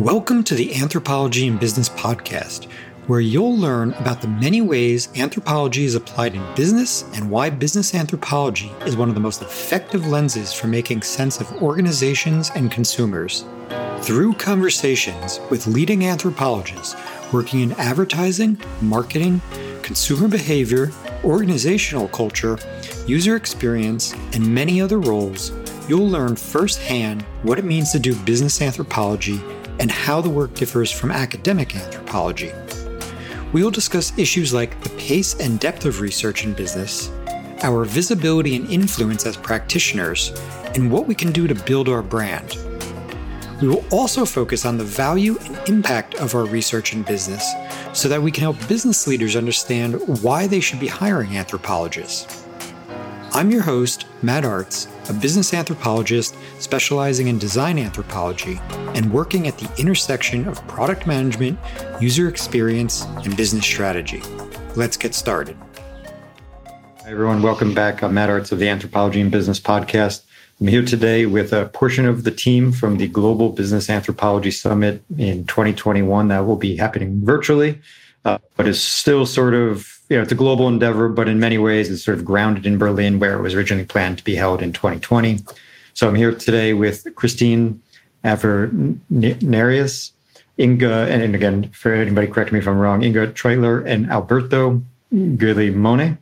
Welcome to the Anthropology and Business podcast, where you'll learn about the many ways anthropology is applied in business and why business anthropology is one of the most effective lenses for making sense of organizations and consumers. Through conversations with leading anthropologists working in advertising, marketing, consumer behavior, organizational culture, user experience, and many other roles, you'll learn firsthand what it means to do business anthropology and how the work differs from academic anthropology. We will discuss issues like the pace and depth of research in business, our visibility and influence as practitioners, and what we can do to build our brand. We will also focus on the value and impact of our research in business so that we can help business leaders understand why they should be hiring anthropologists. I'm your host, Matt Artz, a business anthropologist specializing in design anthropology and working at the intersection of product management, user experience, and business strategy. Let's get started. Hi, everyone. Welcome back. I'm Matt Artz of the Anthropology and Business podcast. I'm here today with a portion of the team from the Global Business Anthropology Summit in 2021 that will be happening virtually, uh, but is still sort of you know, it's a global endeavor, but in many ways it's sort of grounded in Berlin, where it was originally planned to be held in 2020. So I'm here today with Christine Avenarius, Inga, and again, for anybody correct me if I'm wrong, Inga Treitler and Alberto Guglielmone.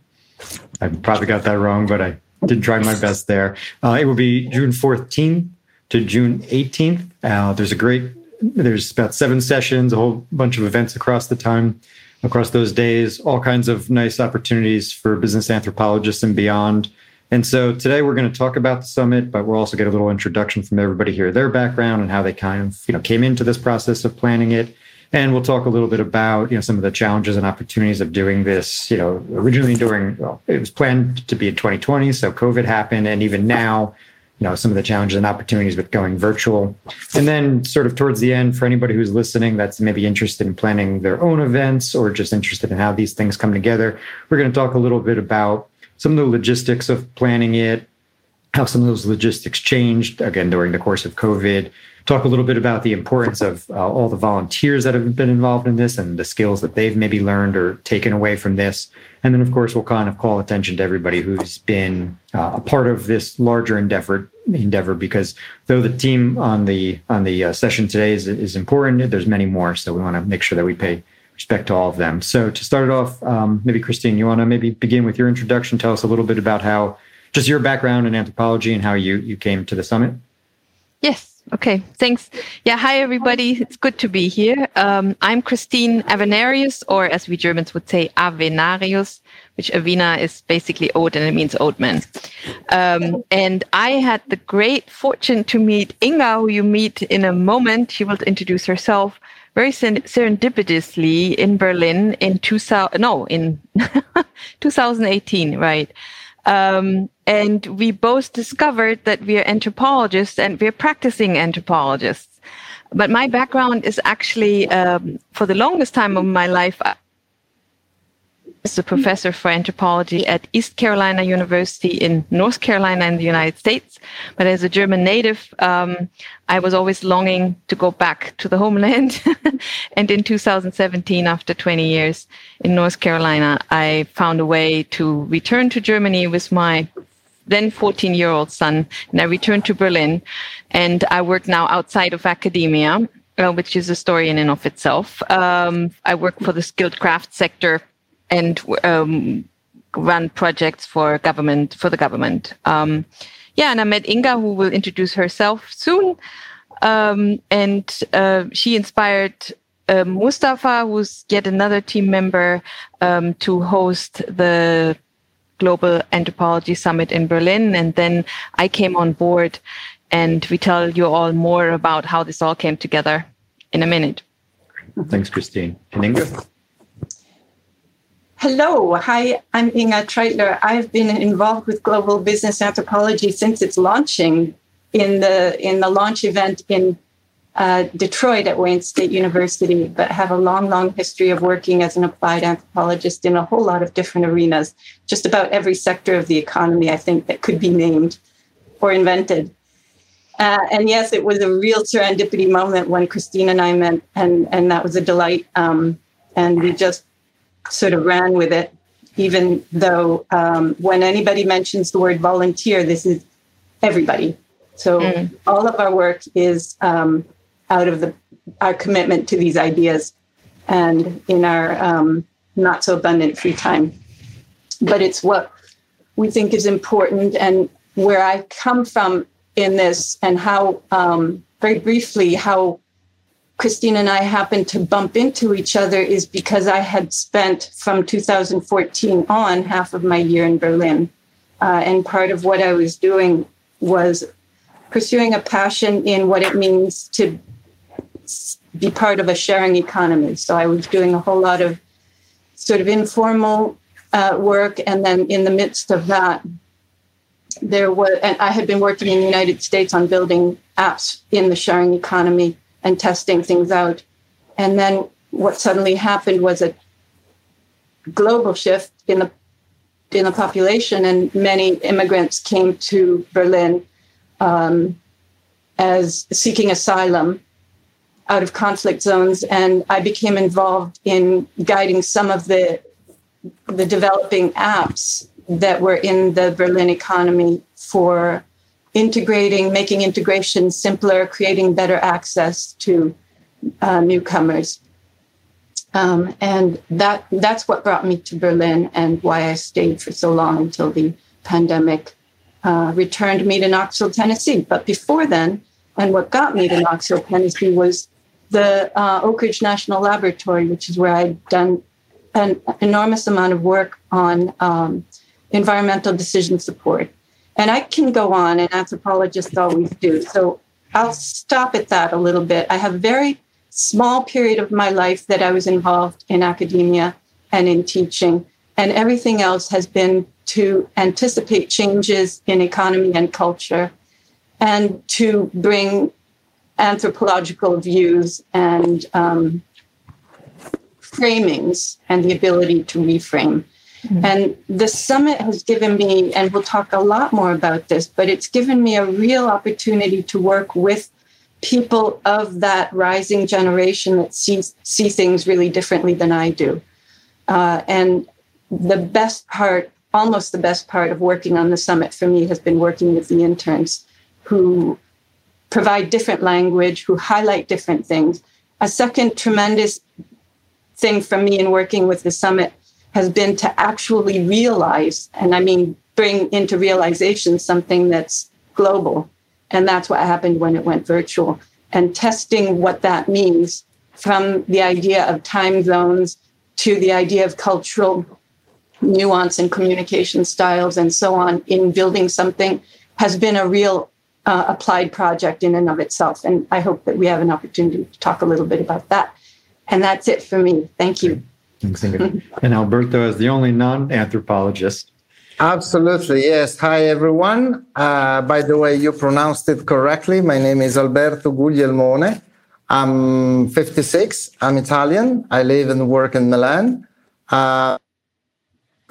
I probably got that wrong, but I did try my best there. Uh, it will be June 14th to June 18th. Uh, there's a great, there's about seven sessions, a whole bunch of events across the time across those days, all kinds of nice opportunities for business anthropologists and beyond. And so today we're going to talk about the summit, but we'll also get a little introduction from everybody here, their background and how they kind of, you know, came into this process of planning it. And we'll talk a little bit about, you know, some of the challenges and opportunities of doing this. You know, originally during, well, it was planned to be in 2020, so COVID happened, and even now, you know some of the challenges and opportunities with going virtual. And then sort of towards the end for anybody who's listening that's maybe interested in planning their own events or just interested in how these things come together we're going to talk a little bit about some of the logistics of planning it how some of those logistics changed again during the course of covid talk a little bit about the importance of uh, all the volunteers that have been involved in this and the skills that they've maybe learned or taken away from this. And then, of course, we'll kind of call attention to everybody who's been uh, a part of this larger endeavor. Endeavor, because though the team on the on the uh, session today is, is important, there's many more. So we want to make sure that we pay respect to all of them. So to start it off, um, maybe Christine, you want to maybe begin with your introduction. Tell us a little bit about how just your background in anthropology and how you you came to the summit. Yes. Okay, thanks. Yeah, hi everybody. It's good to be here. Um, I'm Christine Avenarius, or as we Germans would say, Avenarius, which Avena is basically oat and it means oat man. Um, and I had the great fortune to meet Inga, who you meet in a moment. She will introduce herself very serendipitously in Berlin in 2000, no, in 2018, right? Um, and we both discovered that we are anthropologists and we're practicing anthropologists. But my background is actually, um, for the longest time of my life, as a professor for anthropology at East Carolina University in North Carolina in the United States. But as a German native, um, I was always longing to go back to the homeland. and in 2017, after 20 years in North Carolina, I found a way to return to Germany with my then 14 year old son. And I returned to Berlin and I work now outside of academia. Uh, which is a story in and of itself. Um, I work for the skilled craft sector and um, run projects for government for the government. Um, yeah, and I met Inga, who will introduce herself soon, um, and uh, she inspired uh, Mustafa, who's yet another team member, um, to host the Global Anthropology Summit in Berlin, and then I came on board, and we tell you all more about how this all came together in a minute. Thanks, Christine. And Inga. Hello, hi, I'm Inga Treitler. I've been involved with global business anthropology since its launching in the in the launch event in uh, Detroit at Wayne State University, but have a long, long history of working as an applied anthropologist in a whole lot of different arenas, just about every sector of the economy, I think, that could be named or invented. Uh, and yes, it was a real serendipity moment when Christine and I met, and, and that was a delight. Um, and we just sort of ran with it, even though um, when anybody mentions the word volunteer, this is everybody. So mm. all of our work is um, out of the our commitment to these ideas and in our um, not so abundant free time. But it's what we think is important and where I come from in this and how, um, very briefly, how Christine and I happened to bump into each other is because I had spent from 2014 on half of my year in Berlin. Uh, and part of what I was doing was pursuing a passion in what it means to be part of a sharing economy. So I was doing a whole lot of sort of informal uh, work. And then in the midst of that, there was, and I had been working in the United States on building apps in the sharing economy and testing things out. And then what suddenly happened was a global shift in the in the population, and many immigrants came to Berlin um, as seeking asylum out of conflict zones, and I became involved in guiding some of the the developing apps that were in the Berlin economy for integrating, making integration simpler, creating better access to uh, newcomers. Um, and that that's what brought me to Berlin and why I stayed for so long until the pandemic uh, returned me to Knoxville, Tennessee. But before then, and what got me to Knoxville, Tennessee was the uh, Oak Ridge National Laboratory, which is where I'd done an enormous amount of work on um, environmental decision support. And I can go on, and anthropologists always do. So I'll stop at that a little bit. I have a very small period of my life that I was involved in academia and in teaching, and everything else has been to anticipate changes in economy and culture and to bring anthropological views and um, framings and the ability to reframe. Mm-hmm. And the summit has given me, and we'll talk a lot more about this, but it's given me a real opportunity to work with people of that rising generation that sees see things really differently than I do. Uh, and the best part, almost the best part of working on the summit for me has been working with the interns who provide different language, who highlight different things. A second tremendous thing for me in working with the summit has been to actually realize, and I mean, bring into realization something that's global. And that's what happened when it went virtual. And testing what that means from the idea of time zones to the idea of cultural nuance and communication styles and so on in building something has been a real uh, applied project in and of itself. And I hope that we have an opportunity to talk a little bit about that. And that's it for me. Thank you. and Alberto is the only non-anthropologist. Absolutely, yes. Hi, everyone. Uh, by the way, you pronounced it correctly. My name is Alberto Guglielmone. I'm 56. I'm Italian. I live and work in Milan. Uh,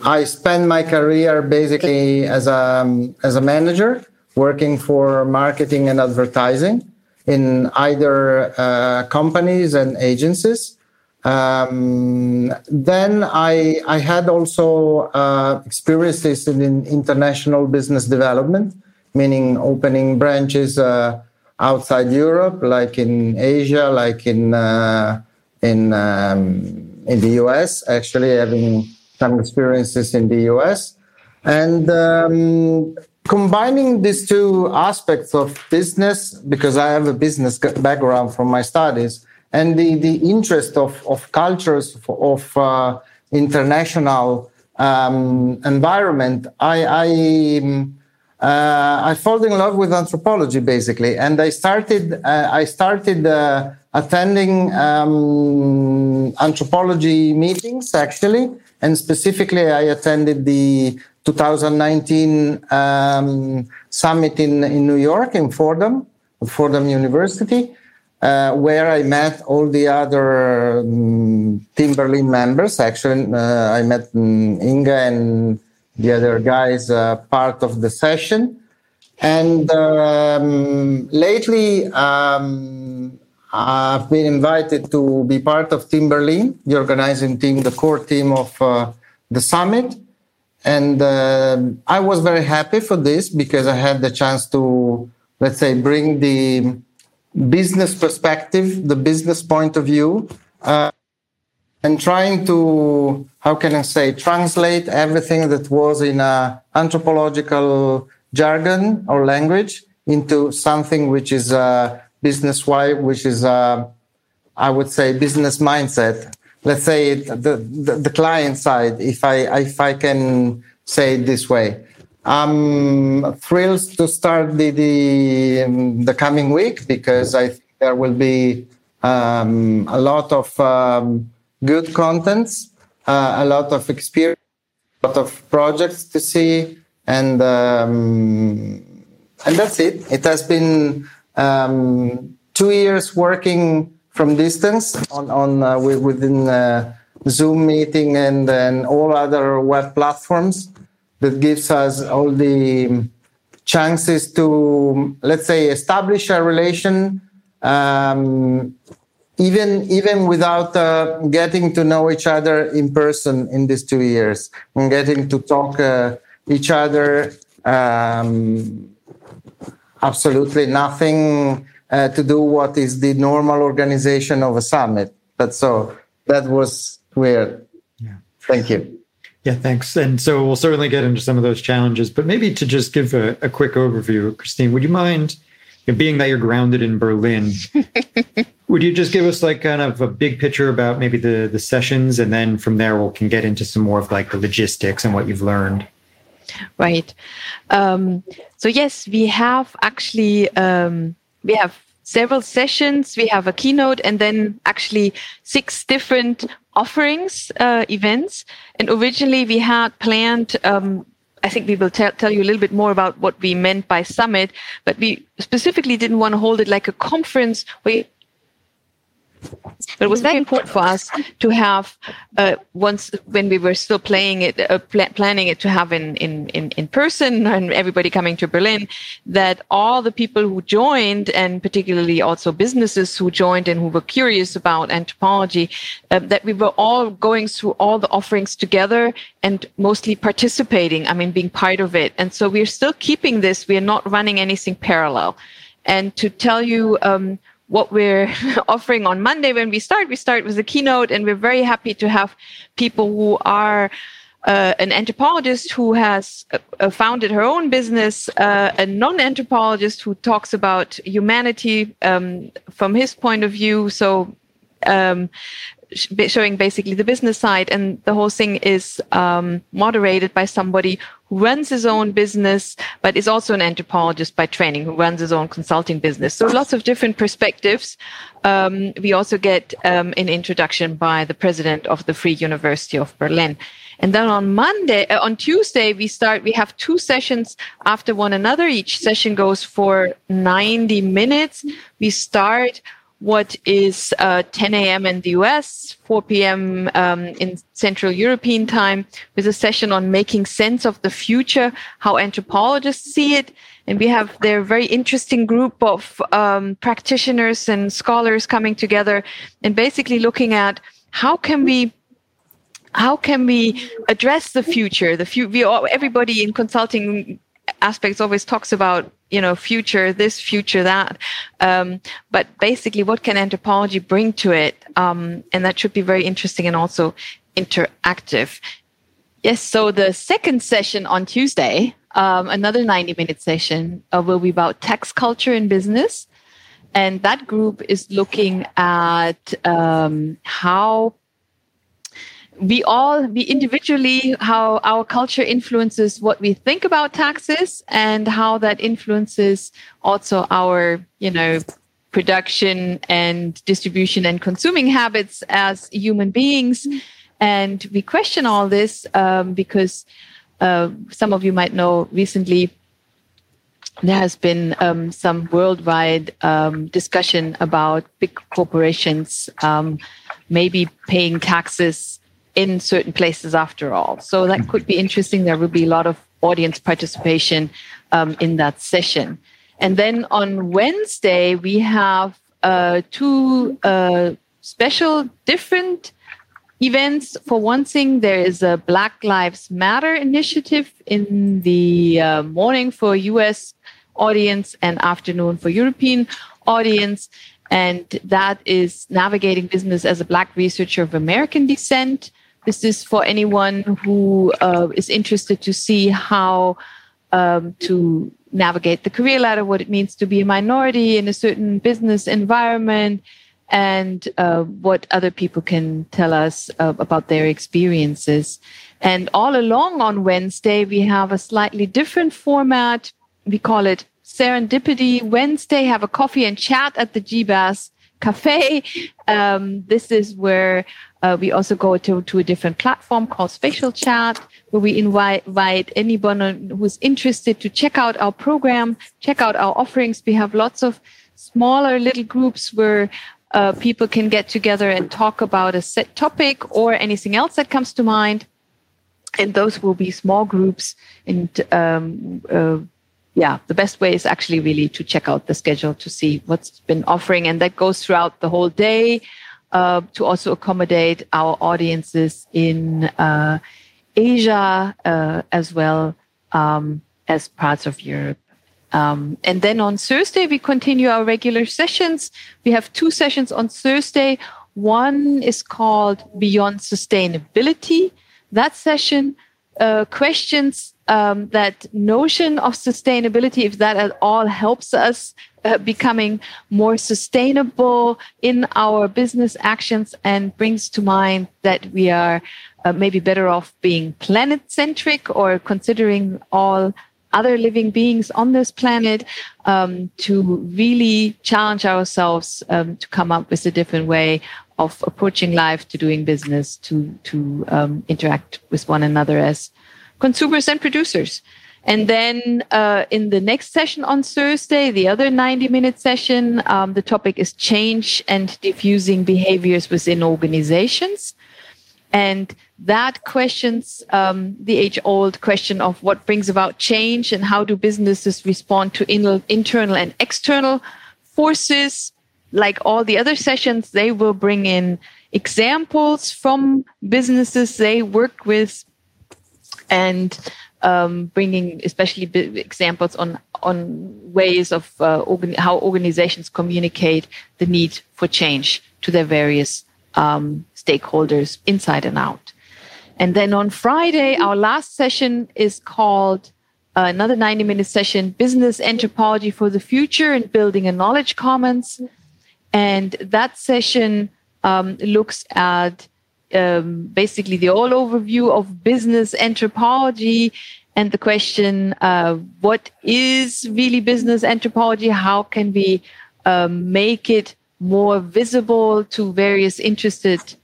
I spent my career basically as a, as a manager, working for marketing and advertising in either uh, companies and agencies. Um, then I, I had also uh, experiences in international business development, meaning opening branches uh, outside Europe, like in Asia, like in uh, in um, in the US. Actually, having some experiences in the US, and um, combining these two aspects of business, because I have a business background from my studies and the, the interest of, of cultures of uh, international um, environment, I, I, um, uh, I fell in love with anthropology basically, and I started uh, I started uh, attending um, anthropology meetings actually, and specifically I attended the 2019 um, summit in in New York in Fordham, Fordham University, uh, where I met all the other um, Team Berlin members. Actually, uh, I met um, Inga and the other guys uh, part of the session. And um, lately, um, I've been invited to be part of Team Berlin, the organizing team, the core team of uh, the summit. And uh, I was very happy for this because I had the chance to, let's say, bring the business perspective, the business point of view, uh, and trying to, how can I say, translate everything that was in a anthropological jargon or language into something which is uh, business wide, which is, uh, I would say, business mindset. Let's say the, the, the client side, if I if I can say it this way. I'm thrilled to start the the, um, the coming week because I think there will be um, a lot of um, good contents, uh, a lot of experience, a lot of projects to see, and um, and that's it. It has been um, two years working from distance on on uh, within uh, Zoom meeting and and all other web platforms that gives us all the chances to let's say establish a relation um, even even without uh, getting to know each other in person in these two years and getting to talk uh, each other um, absolutely nothing uh, to do what is the normal organization of a summit but so that was weird yeah thank you yeah, thanks. And so we'll certainly get into some of those challenges, but maybe to just give a, a quick overview, Christine, would you mind, you know, being that you're grounded in Berlin, would you just give us like kind of a big picture about maybe the the sessions, and then from there we can get into some more of like the logistics and what you've learned. Right. Um, so yes, we have actually um, we have several sessions. We have a keynote and then actually six different offerings, uh, events. And originally we had planned, um, I think we will tell, tell you a little bit more about what we meant by summit, but we specifically didn't want to hold it like a conference where but it was very important for us to have uh, once when we were still playing it, uh, pl- planning it to have in, in, in, in person and everybody coming to Berlin, that all the people who joined and particularly also businesses who joined and who were curious about anthropology, uh, that we were all going through all the offerings together and mostly participating. I mean, being part of it. And so we're still keeping this. We are not running anything parallel. And to tell you, um, what we're offering on Monday when we start. We start with a keynote, and we're very happy to have people who are uh, an anthropologist who has uh, founded her own business, uh, a non-anthropologist who talks about humanity um, from his point of view. So um, showing basically the business side and the whole thing is um, moderated by somebody who runs his own business but is also an anthropologist by training who runs his own consulting business so lots of different perspectives um, we also get um, an introduction by the president of the free university of berlin and then on Monday, uh, on Tuesday, we start, we have two sessions after one another. Each session goes for 90 minutes. We start what is uh, 10 a.m. in the US, 4 p.m. Um, in Central European time, with a session on making sense of the future, how anthropologists see it. And we have their very interesting group of um, practitioners and scholars coming together and basically looking at how can we how can we address the future the all, everybody in consulting aspects always talks about you know future this future that. Um, but basically what can anthropology bring to it? Um, and that should be very interesting and also interactive. Yes so the second session on tuesday um, another 90 minute session uh, will be about tax culture in business. And that group is looking at um, how we all we individually how our culture influences what we think about taxes and how that influences also our you know production and distribution and consuming habits as human beings. And we question all this um, because uh, some of you might know recently there has been um, some worldwide um, discussion about big corporations um, maybe paying taxes in certain places after all. So that could be interesting. There will be a lot of audience participation um, in that session. And then on Wednesday, we have uh, two uh, special different events. For one thing, there is a Black Lives Matter initiative in the uh, morning for US audience and afternoon for European audience. And that is navigating business as a Black researcher of American descent. This is for anyone who uh, is interested to see how um, to navigate the career ladder, what it means to be a minority in a certain business environment, and uh, what other people can tell us uh, about their experiences. And all along on Wednesday, we have a slightly different format. We call it Serendipity Wednesday. Have a coffee and chat at the GBAS Cafe. Um, this is where uh, we also go to, to a different platform called Spatial Chat, where we invite, invite anyone who's interested to check out our program, check out our offerings. We have lots of smaller little groups where uh, people can get together and talk about a set topic or anything else that comes to mind. And those will be small groups. And um, uh, yeah, the best way is actually really to check out the schedule to see what's been offering. And that goes throughout the whole day uh, to also accommodate our audiences in uh, Asia uh, as well um, as parts of Europe. Um, and then on Thursday, we continue our regular sessions. We have two sessions on Thursday. One is called Beyond Sustainability. That session uh, questions um, that notion of sustainability, if that at all helps us uh, becoming more sustainable in our business actions and brings to mind that we are uh, maybe better off being planet centric or considering all other living beings on this planet um, to really challenge ourselves um, to come up with a different way of approaching life, to doing business, to to um, interact with one another as consumers and producers. And then uh, in the next session on Thursday, the other 90 minute session, um, the topic is change and diffusing behaviors within organizations. And that questions um, the age old question of what brings about change and how do businesses respond to in- internal and external forces. Like all the other sessions, they will bring in examples from businesses they work with and um, bringing especially examples on on ways of uh, organ- how organizations communicate the need for change to their various um, stakeholders inside and out. And then on Friday, our last session is called uh, another 90 minute session Business Anthropology for the Future and Building a Knowledge Commons. And that session um, looks at um, basically the all overview of business anthropology and the question uh, what is really business anthropology? How can we um, make it more visible to various interested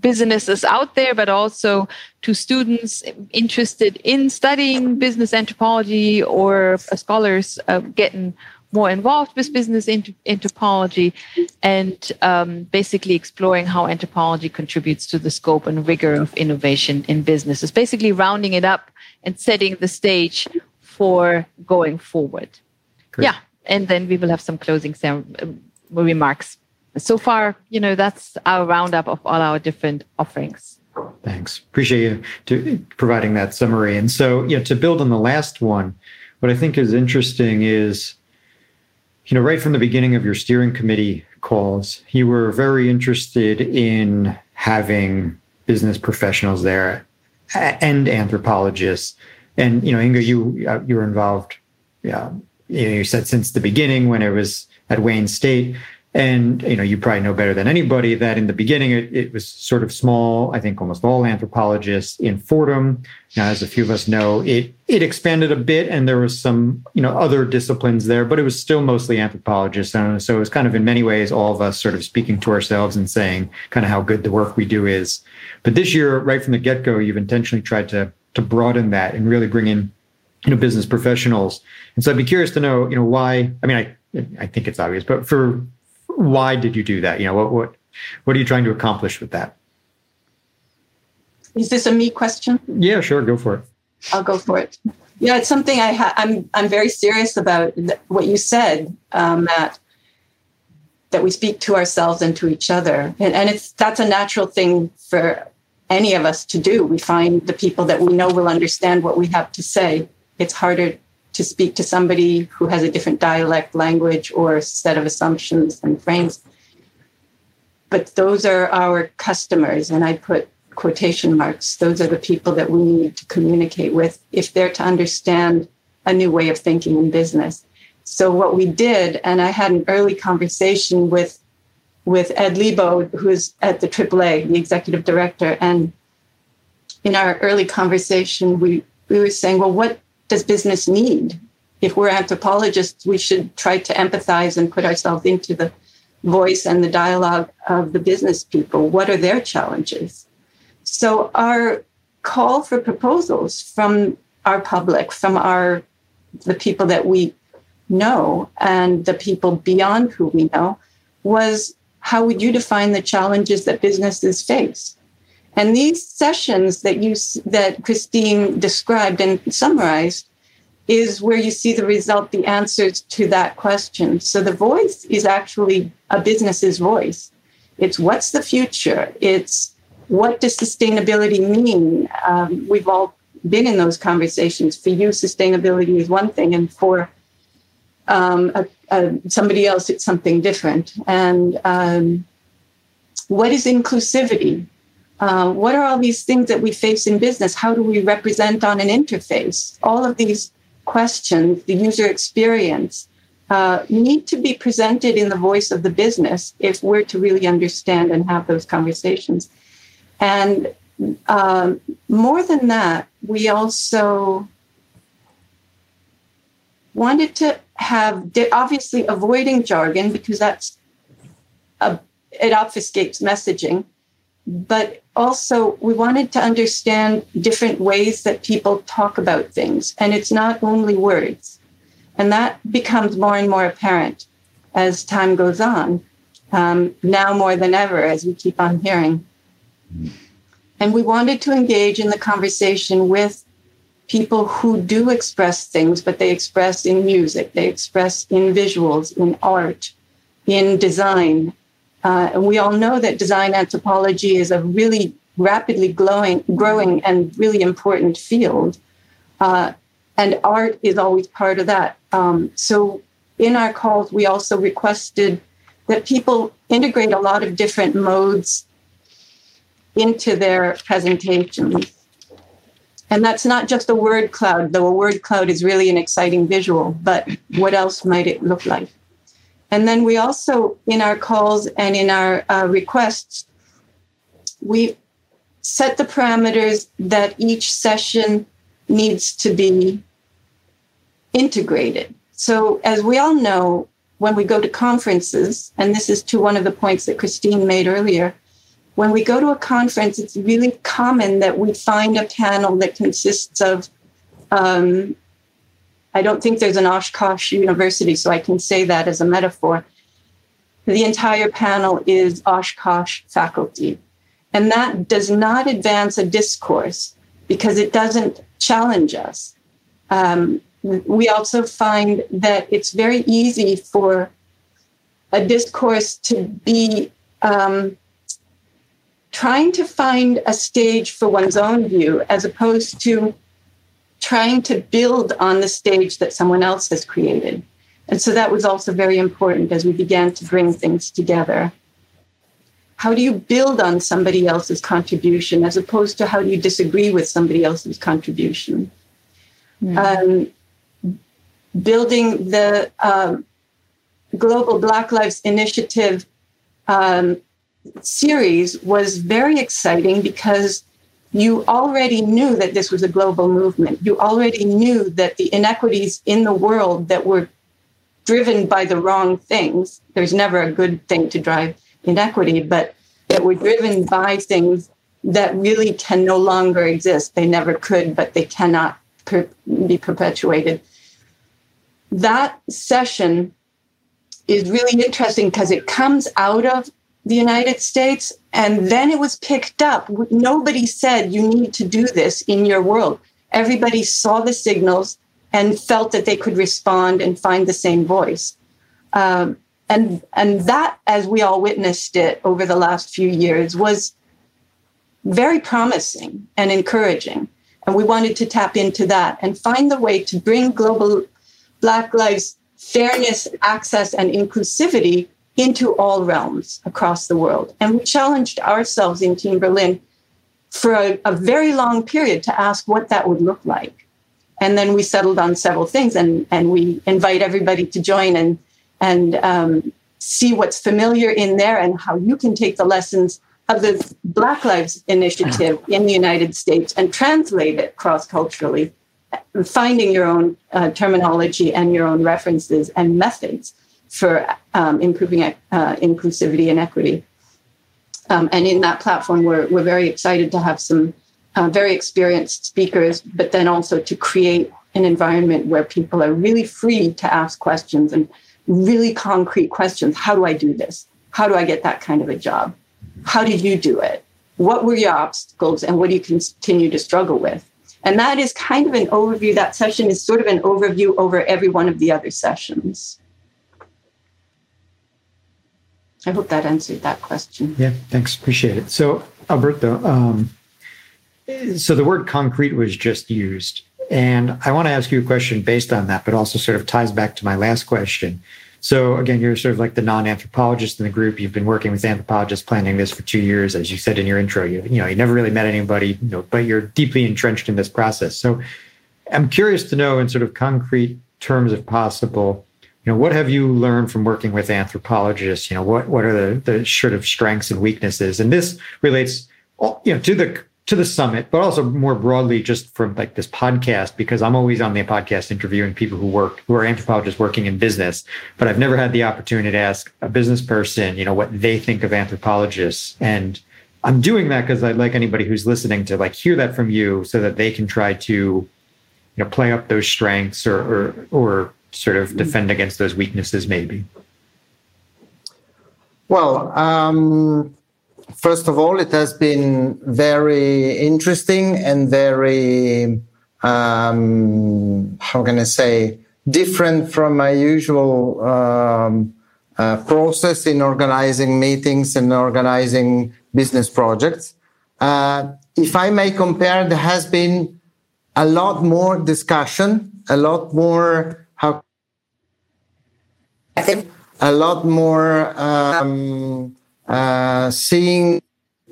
businesses out there, but also to students interested in studying business anthropology or scholars uh, getting more involved with business anthropology and um, basically exploring how anthropology contributes to the scope and rigor of innovation in businesses, basically rounding it up and setting the stage for going forward. Great. Yeah. And then we will have some closing um, remarks so far, you know, that's our roundup of all our different offerings. Thanks. Appreciate you to providing that summary. And so, you know, to build on the last one, what I think is interesting is, you know, right from the beginning of your steering committee calls, you were very interested in having business professionals there and anthropologists. And you know, Inga, you uh, you were involved. Yeah, you, know, you said since the beginning when it was at Wayne State. And you know, you probably know better than anybody that in the beginning it, it, was sort of small. I think almost all anthropologists in Fordham. Now, as a few of us know, it it expanded a bit, and there was some you know other disciplines there, but it was still mostly anthropologists. And so it was kind of in many ways all of us sort of speaking to ourselves and saying kind of how good the work we do is. But this year, right from the get go, you've intentionally tried to to broaden that and really bring in you know business professionals. And so I'd be curious to know you know why. I mean, I I think it's obvious, but for why did you do that? You know, what what what are you trying to accomplish with that? Is this a me question? Yeah, sure, go for it. I'll go for it. Yeah, it's something I ha- I'm I'm very serious about what you said, um, Matt. That we speak to ourselves and to each other, and, and it's that's a natural thing for any of us to do. We find the people that we know will understand what we have to say. It's harder to speak to somebody who has a different dialect, language, or set of assumptions and frames. But those are our customers, and I put quotation marks. Those are the people that we need to communicate with if they're to understand a new way of thinking in business. So what we did, and I had an early conversation with with Ed Liebow, who's at the AAA, the executive director, and in our early conversation, we we were saying, well, what does business need? If we're anthropologists, we should try to empathize and put ourselves into the voice and the dialogue of the business people. What are their challenges? So our call for proposals from our public, from our the people that we know and the people beyond who we know was how would you define the challenges that businesses face? And these sessions that you that Christine described and summarized is where you see the result, the answers to that question. So the voice is actually a business's voice. It's what's the future? It's what does sustainability mean? Um, we've all been in those conversations. For you, sustainability is one thing, and for um, a, a, somebody else, it's something different. And um, what is inclusivity? Uh, what are all these things that we face in business? How do we represent on an interface? All of these questions, the user experience, uh, need to be presented in the voice of the business if we're to really understand and have those conversations. And um, more than that, we also wanted to have obviously avoiding jargon because that's a, it obfuscates messaging but also we wanted to understand different ways that people talk about things and it's not only words and that becomes more and more apparent as time goes on um, now more than ever as we keep on hearing and we wanted to engage in the conversation with people who do express things, but they express in music, they express in visuals, in art, in design. Uh, and we all know that design anthropology is a really rapidly glowing, growing and really important field. Uh, and art is always part of that. Um, so in our calls, we also requested that people integrate a lot of different modes into their presentations. And that's not just a word cloud, though a word cloud is really an exciting visual, but what else might it look like? And then we also, in our calls and in our uh, requests, we set the parameters that each session needs to be integrated. So, as we all know, when we go to conferences, and this is to one of the points that Christine made earlier, when we go to a conference, it's really common that we find a panel that consists of, um, I don't think there's an Oshkosh University, so I can say that as a metaphor. The entire panel is Oshkosh faculty. And that does not advance a discourse because it doesn't challenge us. Um, we also find that it's very easy for a discourse to be um, trying to find a stage for one's own view as opposed to trying to build on the stage that someone else has created. And so that was also very important as we began to bring things together. How do you build on somebody else's contribution as opposed to how do you disagree with somebody else's contribution? Mm. Um, building the um, Global Black Lives Initiative um, series was very exciting because you already knew that this was a global movement. You already knew that the inequities in the world that were driven by the wrong things, there's never a good thing to drive inequity, but that were driven by things that really can no longer exist. They never could, but they cannot per- be perpetuated. That session is really interesting because it comes out of the United States. And then it was picked up. Nobody said you need to do this in your world. everybody saw the signals and felt that they could respond and find the same voice. Um, and and that, as we all witnessed it over the last few years, was very promising and encouraging. And we wanted to tap into that and find the way to bring global Black lives fairness, access, and inclusivity into all realms across the world. And we challenged ourselves in Team Berlin for a, a very long period to ask what that would look like and then we settled on several things and and we invite everybody to join and and um, see what's familiar in there and how you can take the lessons of the Black Lives Initiative in the United States and translate it cross culturally, finding your own uh, terminology and your own references and methods for um, improving uh, inclusivity and equity. Um, and in that platform, we're, we're very excited to have some uh, very experienced speakers, but then also to create an environment where people are really free to ask questions and really concrete questions. How do I do this? How do I get that kind of a job? How did you do it? What were your obstacles and what do you continue to struggle with? And that is kind of an overview. That session is sort of an overview over every one of the other sessions. I hope that answered that question. Yeah, thanks. Appreciate it. So, Alberto, um, so the word concrete was just used. And I want to ask you a question based on that, but also sort of ties back to my last question. So again, you're sort of like the non-anthropologist in the group. You've been working with anthropologists planning this for two years, as you said in your intro. You, you know, you never really met anybody, you know, but you're deeply entrenched in this process. So I'm curious to know, in sort of concrete terms, if possible, you know, what have you learned from working with anthropologists? You know, what what are the the sort of strengths and weaknesses? And this relates, oh, you know, to the to the summit, but also more broadly just from like this podcast, because I'm always on the podcast interviewing people who work, who are anthropologists working in business, but I've never had the opportunity to ask a business person, you know, what they think of anthropologists. And I'm doing that because I'd like anybody who's listening to like hear that from you so that they can try to, you know, play up those strengths or, or, or sort of defend against those weaknesses maybe. Well, um, first of all, it has been very interesting and very, um, how can I say, different from my usual um, uh, process in organizing meetings and organizing business projects. Uh, if I may compare, there has been a lot more discussion, a lot more a lot more um, uh, seeing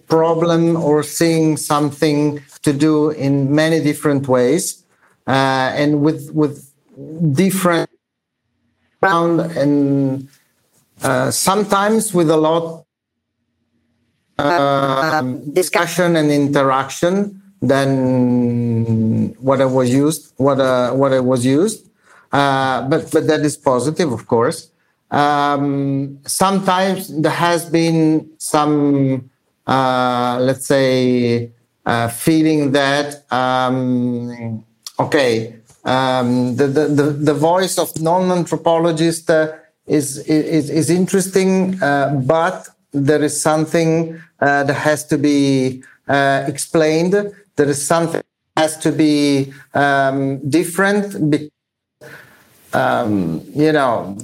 problem or seeing something to do in many different ways uh, and with with different ground and uh, sometimes with a lot uh, discussion and interaction than what I was used what uh, what I was used. Uh, but but that is positive of course um, sometimes there has been some, uh, let's say, uh, feeling that, um, okay, um, the, the, the, the, voice of non-anthropologist uh, is, is, is interesting, uh, but there is something uh, that has to be uh, explained. There is something has to be um, different. Um, you know,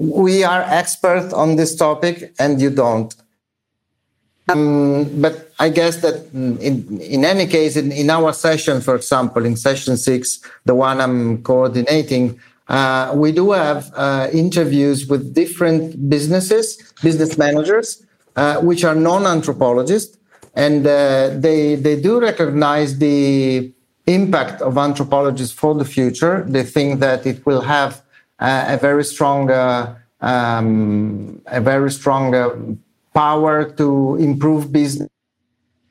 we are experts on this topic and you don't. Um, but I guess that in, in any case, in, in our session, for example, in session six, the one I'm coordinating, uh, we do have uh, interviews with different businesses, business managers, uh, which are non-anthropologists, and uh, they they do recognize the impact of anthropologists for the future. They think that it will have a very strong, uh, um, a very strong uh, power to improve business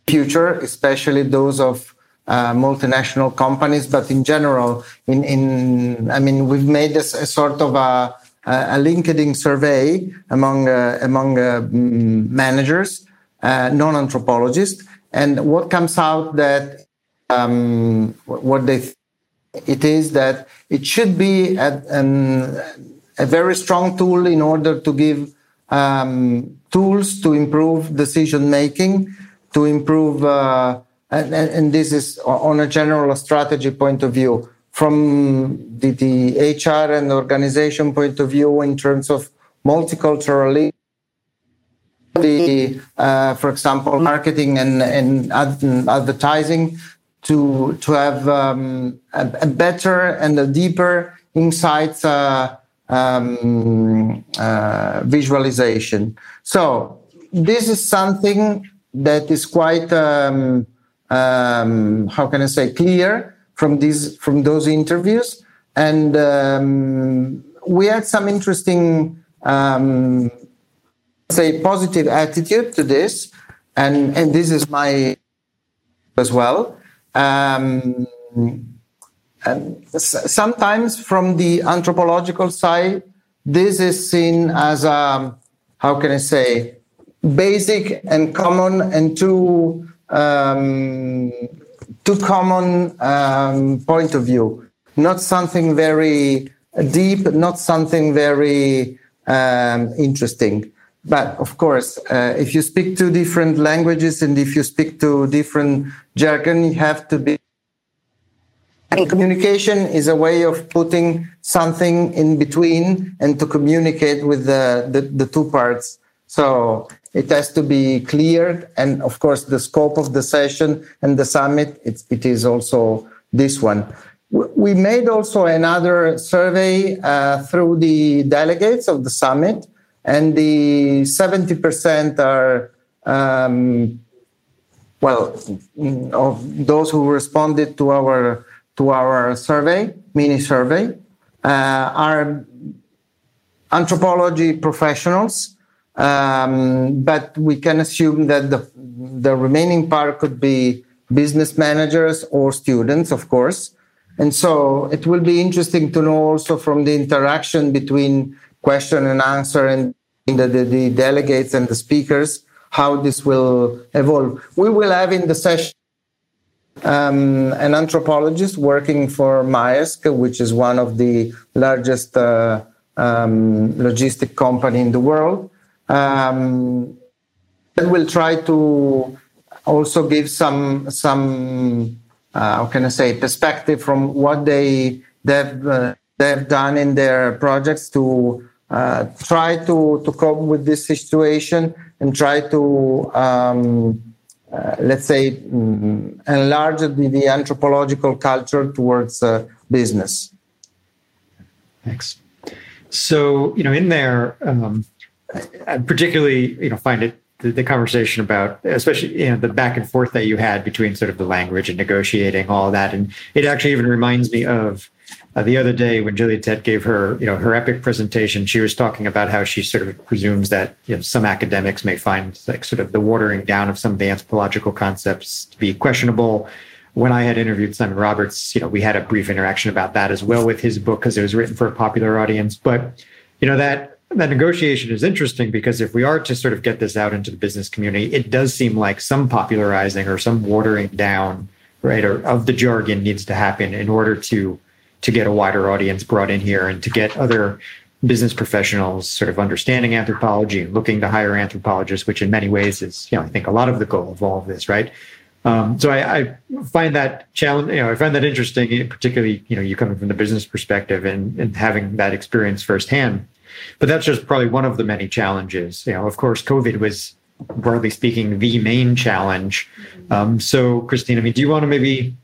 future, especially those of uh, multinational companies, but in general, in, in I mean, we've made a, a sort of a, a LinkedIn survey among uh, among uh, managers, non-anthropologists, and what comes out that um, what they it is that it should be a, a very strong tool in order to give um, tools to improve decision making, to improve uh, and, and, this is on a general strategy point of view, from the, the HR and organization point of view in terms of multiculturalism, the, uh, for example, marketing and, and advertising to, to have um, a, a, better and a deeper insights uh, um, uh, visualization. So this is something that is quite, um, um how can I say, clear from these from those interviews, and um, we had some interesting um, say positive attitude to this. And and this is my as well um, and sometimes from the anthropological side this is seen as a how can i say basic and common and too um, too common um, point of view not something very deep not something very um, interesting. But of course, uh, if you speak two different languages and if you speak to different jargon, you have to be. And communication is a way of putting something in between and to communicate with the, the, the two parts. So it has to be clear. And of course, the scope of the session and the summit, it's, it is also this one. We made also another survey uh, through the delegates of the summit, and the 70% are, um, well, of those who responded to our to our survey, mini survey, uh, are anthropology professionals. Um, but we can assume that the the remaining part could be business managers or students, of course. And so it will be interesting to know also from the interaction between question and answer and the, the, the delegates and the speakers how this will evolve. We will have in the session um, an anthropologist working for Maersk, which is one of the largest uh, um, logistic company in the world. Um, and we'll try to also give some some uh, how can I say, perspective from what they they've uh, they've done in their projects to uh, try to to cope with this situation and try to um, uh, let's say um, enlarge the, the, anthropological culture towards uh, business. Thanks. So you know, in there, um, I particularly you know find it the, the, conversation about, especially you know, the back and forth that you had between sort of the language and negotiating all that, and it actually even reminds me of uh, the other day when Gillian Tett gave her, you know, her epic presentation. She was talking about how she sort of presumes that you know, some academics may find like sort of the watering down of some of the anthropological concepts to be questionable. When I had interviewed Simon Roberts, you know, we had a brief interaction about that as well with his book because it was written for a popular audience. But you know that that negotiation is interesting because if we are to sort of get this out into the business community, it does seem like some popularizing or some watering down, right, or of the jargon needs to happen in order to to get a wider audience brought in here and to get other business professionals sort of understanding anthropology and looking to hire anthropologists, which in many ways is, you know, I think a lot of the goal of all of this, right? Um, so I, I, find that challenge, you know, I find that interesting, particularly, you know, you coming from the business perspective and, and having that experience firsthand. But that's just probably one of the many challenges. You know, of course, COVID was broadly speaking the main challenge. Um, so, Christine, I mean, do you want to maybe,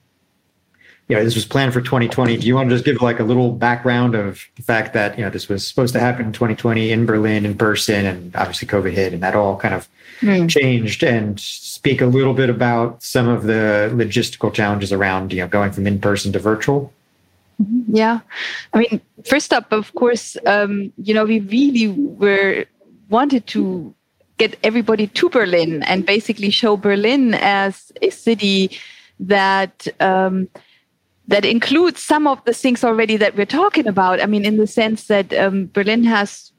you know, this was planned for 2020. Do you want to just give like a little background of the fact that you know this was supposed to happen in 2020 in Berlin in person, and obviously COVID hit, and that all kind of mm. changed, and speak a little bit about some of the logistical challenges around you know going from in person to virtual. Mm-hmm. Yeah, I mean, first up, of course, um, you know, we really were wanted to get everybody to Berlin and basically show Berlin as a city that um, that includes some of the things already that we're talking about. I mean, in the sense that um, Berlin has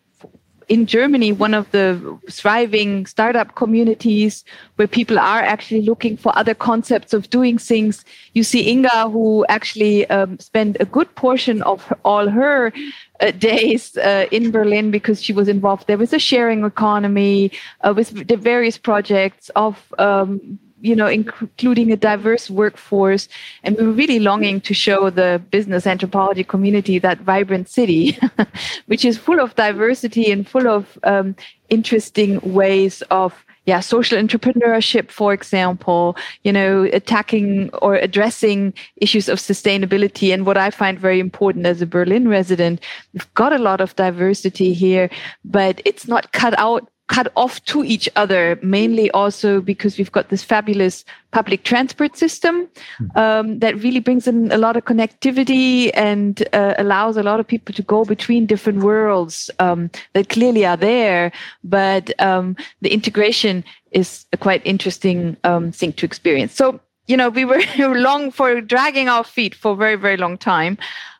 in Germany one of the thriving startup communities where people are actually looking for other concepts of doing things. You see Inga, who actually um, spent a good portion of all her uh, days uh, in Berlin because she was involved there with the sharing economy, uh, with the various projects of um, you know, including a diverse workforce. And we were really longing to show the business anthropology community that vibrant city, which is full of diversity and full of um, interesting ways of yeah, social entrepreneurship, for example, you know, attacking or addressing issues of sustainability. And what I find very important as a Berlin resident, we've got a lot of diversity here, but it's not cut out cut off to each other, mainly also because we've got this fabulous public transport system hmm. um, that really brings in a lot of connectivity and uh, allows a lot of people to go between different worlds um, that clearly are there. But um, the integration is a quite interesting um, thing to experience. So, you know, we were long for dragging our feet for a very, very long time,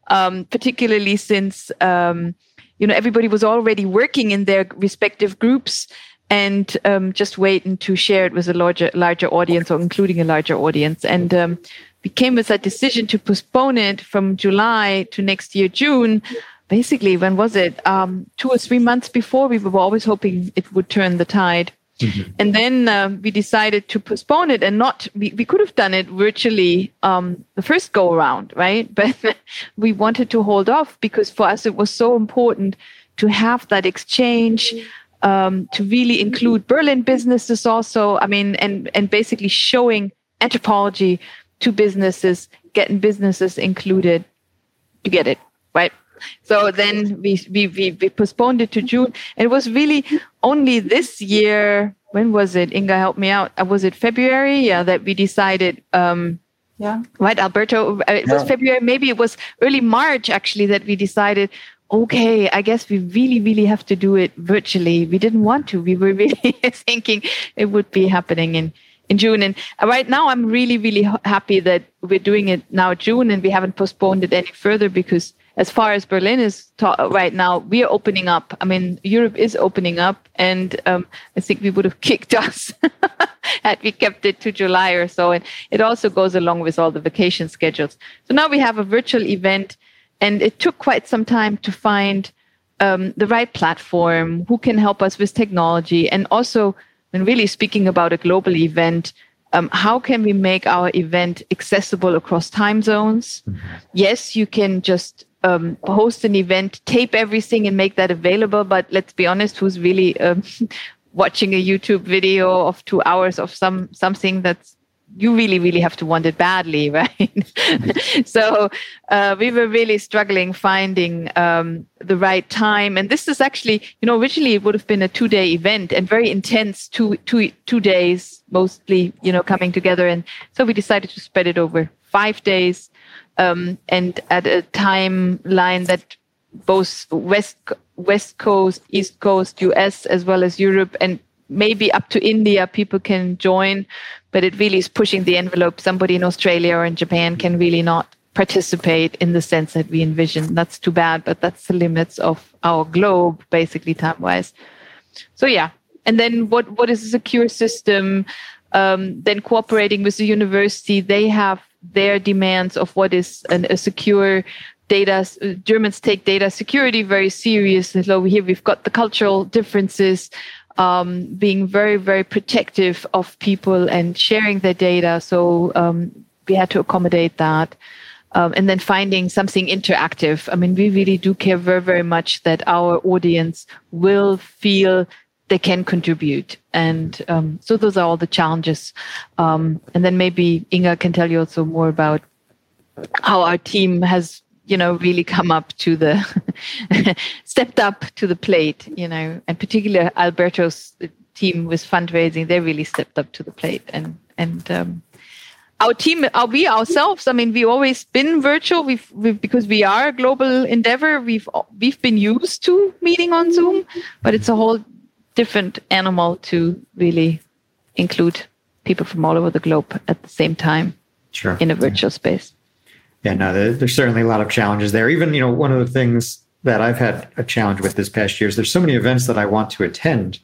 um, particularly since um, you know everybody was already working in their respective groups and um, just waiting to share it with a larger larger audience or including a larger audience. And um, we came with that decision to postpone it from july to next year june. Basically when was it? Um, two or three months before we were always hoping it would turn the tide Mm-hmm. And then uh, we decided to postpone it and not, we, we could have done it virtually um, the first go around, right? But we wanted to hold off because for us it was so important to have that exchange. Um, to really include Berlin businesses also, I mean, and and basically showing anthropology to businesses, getting businesses included to get it. So then we, we, we, we postponed it to June. It was really only this year. When was it? Inga, help me out. Uh, was it February? Yeah, that we decided. Um, yeah. Right, Alberto. Uh, it was yeah. February. Maybe it was early March actually that we decided. Okay, I guess we really, really have to do it virtually. We didn't want to. We were really thinking it would be happening in in June. And right now, I'm really, really happy that we're doing it now June and we haven't postponed it any further because as far as Berlin is ta- right now, we are opening up. I mean, Europe is opening up, and um, I think we would have kicked us had we kept it to July or so. And it also goes along with all the vacation schedules. So now we have a virtual event, and it took quite some time to find um, the right platform, who can help us with technology, and also, when really speaking about a global event, um, how can we make our event accessible across time zones? Mm-hmm. Yes, you can just um, host an event, tape everything, and make that available. But let's be honest, who's really um, watching a YouTube video of two hours of some something that's you really really have to want it badly right? So uh, we were really struggling finding um, the right time. And this is actually you know originally it would have been a two day event and very intense two two two days mostly you know coming together. And so we decided to spread it over five days um, and at a timeline that both west west coast east coast us as well as europe and maybe up to india people can join but it really is pushing the envelope. Somebody in australia or in japan can really not participate in the sense that we envision. That's too bad but that's the limits of our globe basically time wise so yeah. And then what what is a secure system? Um, then cooperating with the university they have their demands of what is an, a secure data germans take data security very seriously. So here we've got the cultural differences um, being very very protective of people and sharing their data. So um, we had to accommodate that. Um, and then finding something interactive. I mean we really do care very very much that our audience will feel they can contribute. And um, so those are all the challenges. Um, and then maybe Inga can tell you also more about how our team has, you know, really come up to the stepped up to the plate, you know, and particularly Alberto's team with fundraising, they really stepped up to the plate and and um, our team are we ourselves i mean we've always been virtual we've, we've, because we are a global endeavor we've we've been used to meeting on zoom but it's a whole different animal to really include people from all over the globe at the same time sure. in a virtual yeah. space. Yeah, no, there's certainly a lot of challenges there. Even, you know, one of the things that I've had a challenge with this past year is there's so many events that I want to attend,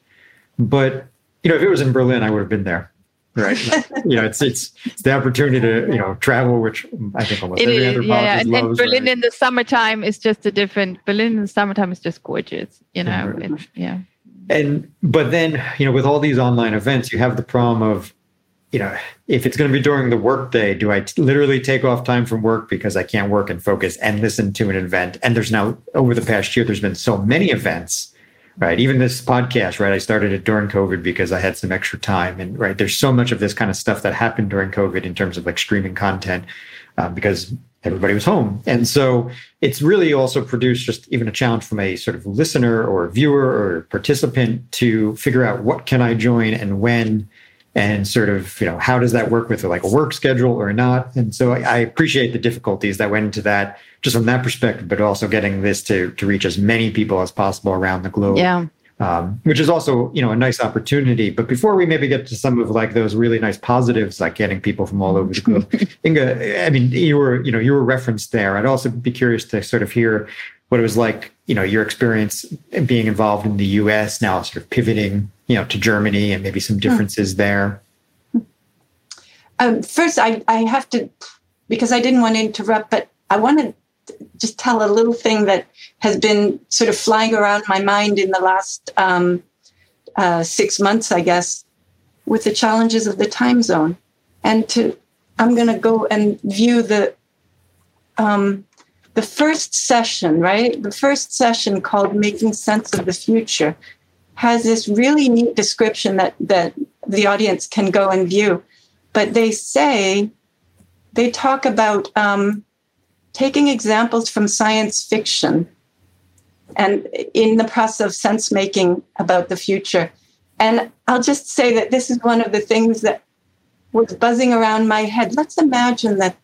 but you know, if it was in Berlin, I would have been there. Right. you know, it's, it's, it's the opportunity to, you know, travel, which I think almost it every is, yeah, yeah. And, loves, and Berlin right? in the summertime is just a different Berlin in the summertime is just gorgeous, you know. Yeah. yeah and but then you know with all these online events you have the problem of you know, if it's going to be during the workday, do I t- literally take off time from work because I can't work and focus and listen to an event? And there's now over the past year, there's been so many events, right? Even this podcast, right? I started it during COVID because I had some extra time, and right, there's so much of this kind of stuff that happened during COVID in terms of like streaming content um, because everybody was home, and so it's really also produced just even a challenge from a sort of listener or viewer or participant to figure out what can I join and when and sort of you know how does that work with like a work schedule or not? And so I, I, appreciate the difficulties that went into that just from that perspective but also getting this to to reach as many people as possible around the globe. Yeah um, which is also you know a nice opportunity but before we maybe get to some of like those really nice positives like getting people from all over the globe inga i mean you were you know you were referenced there i'd also be curious to sort of hear what it was like you know your experience being involved in the us now sort of pivoting you know to Germany and maybe some hmm. differences there? Um, first, I, I have to because I didn't want to interrupt, but I want to just tell a little thing that has been sort of flying around my mind in the last um, uh, six months, I guess, with the challenges of the time zone. And to, I'm going to go and view the um, the first session, right? The first session called "Making Sense of the Future," has this really neat description that that the audience can go and view. But they say they talk about um, taking examples from science fiction and in the process of sense making about the future. And I'll just say that this is one of the things that was buzzing around my head. Let's imagine that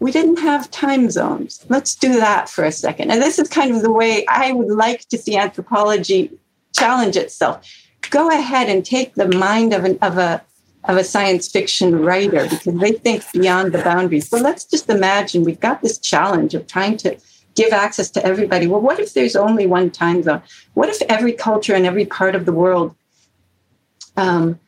we didn't have time zones. Let's do that for a second. And this is kind of the way I would like to see anthropology challenge itself. Go ahead and take the mind of, an, of a of a science fiction writer because they think beyond the boundaries. But let's just imagine we've got this challenge of trying to give access to everybody. Well, what if there's only one time zone? What if every culture in every part of the world, um,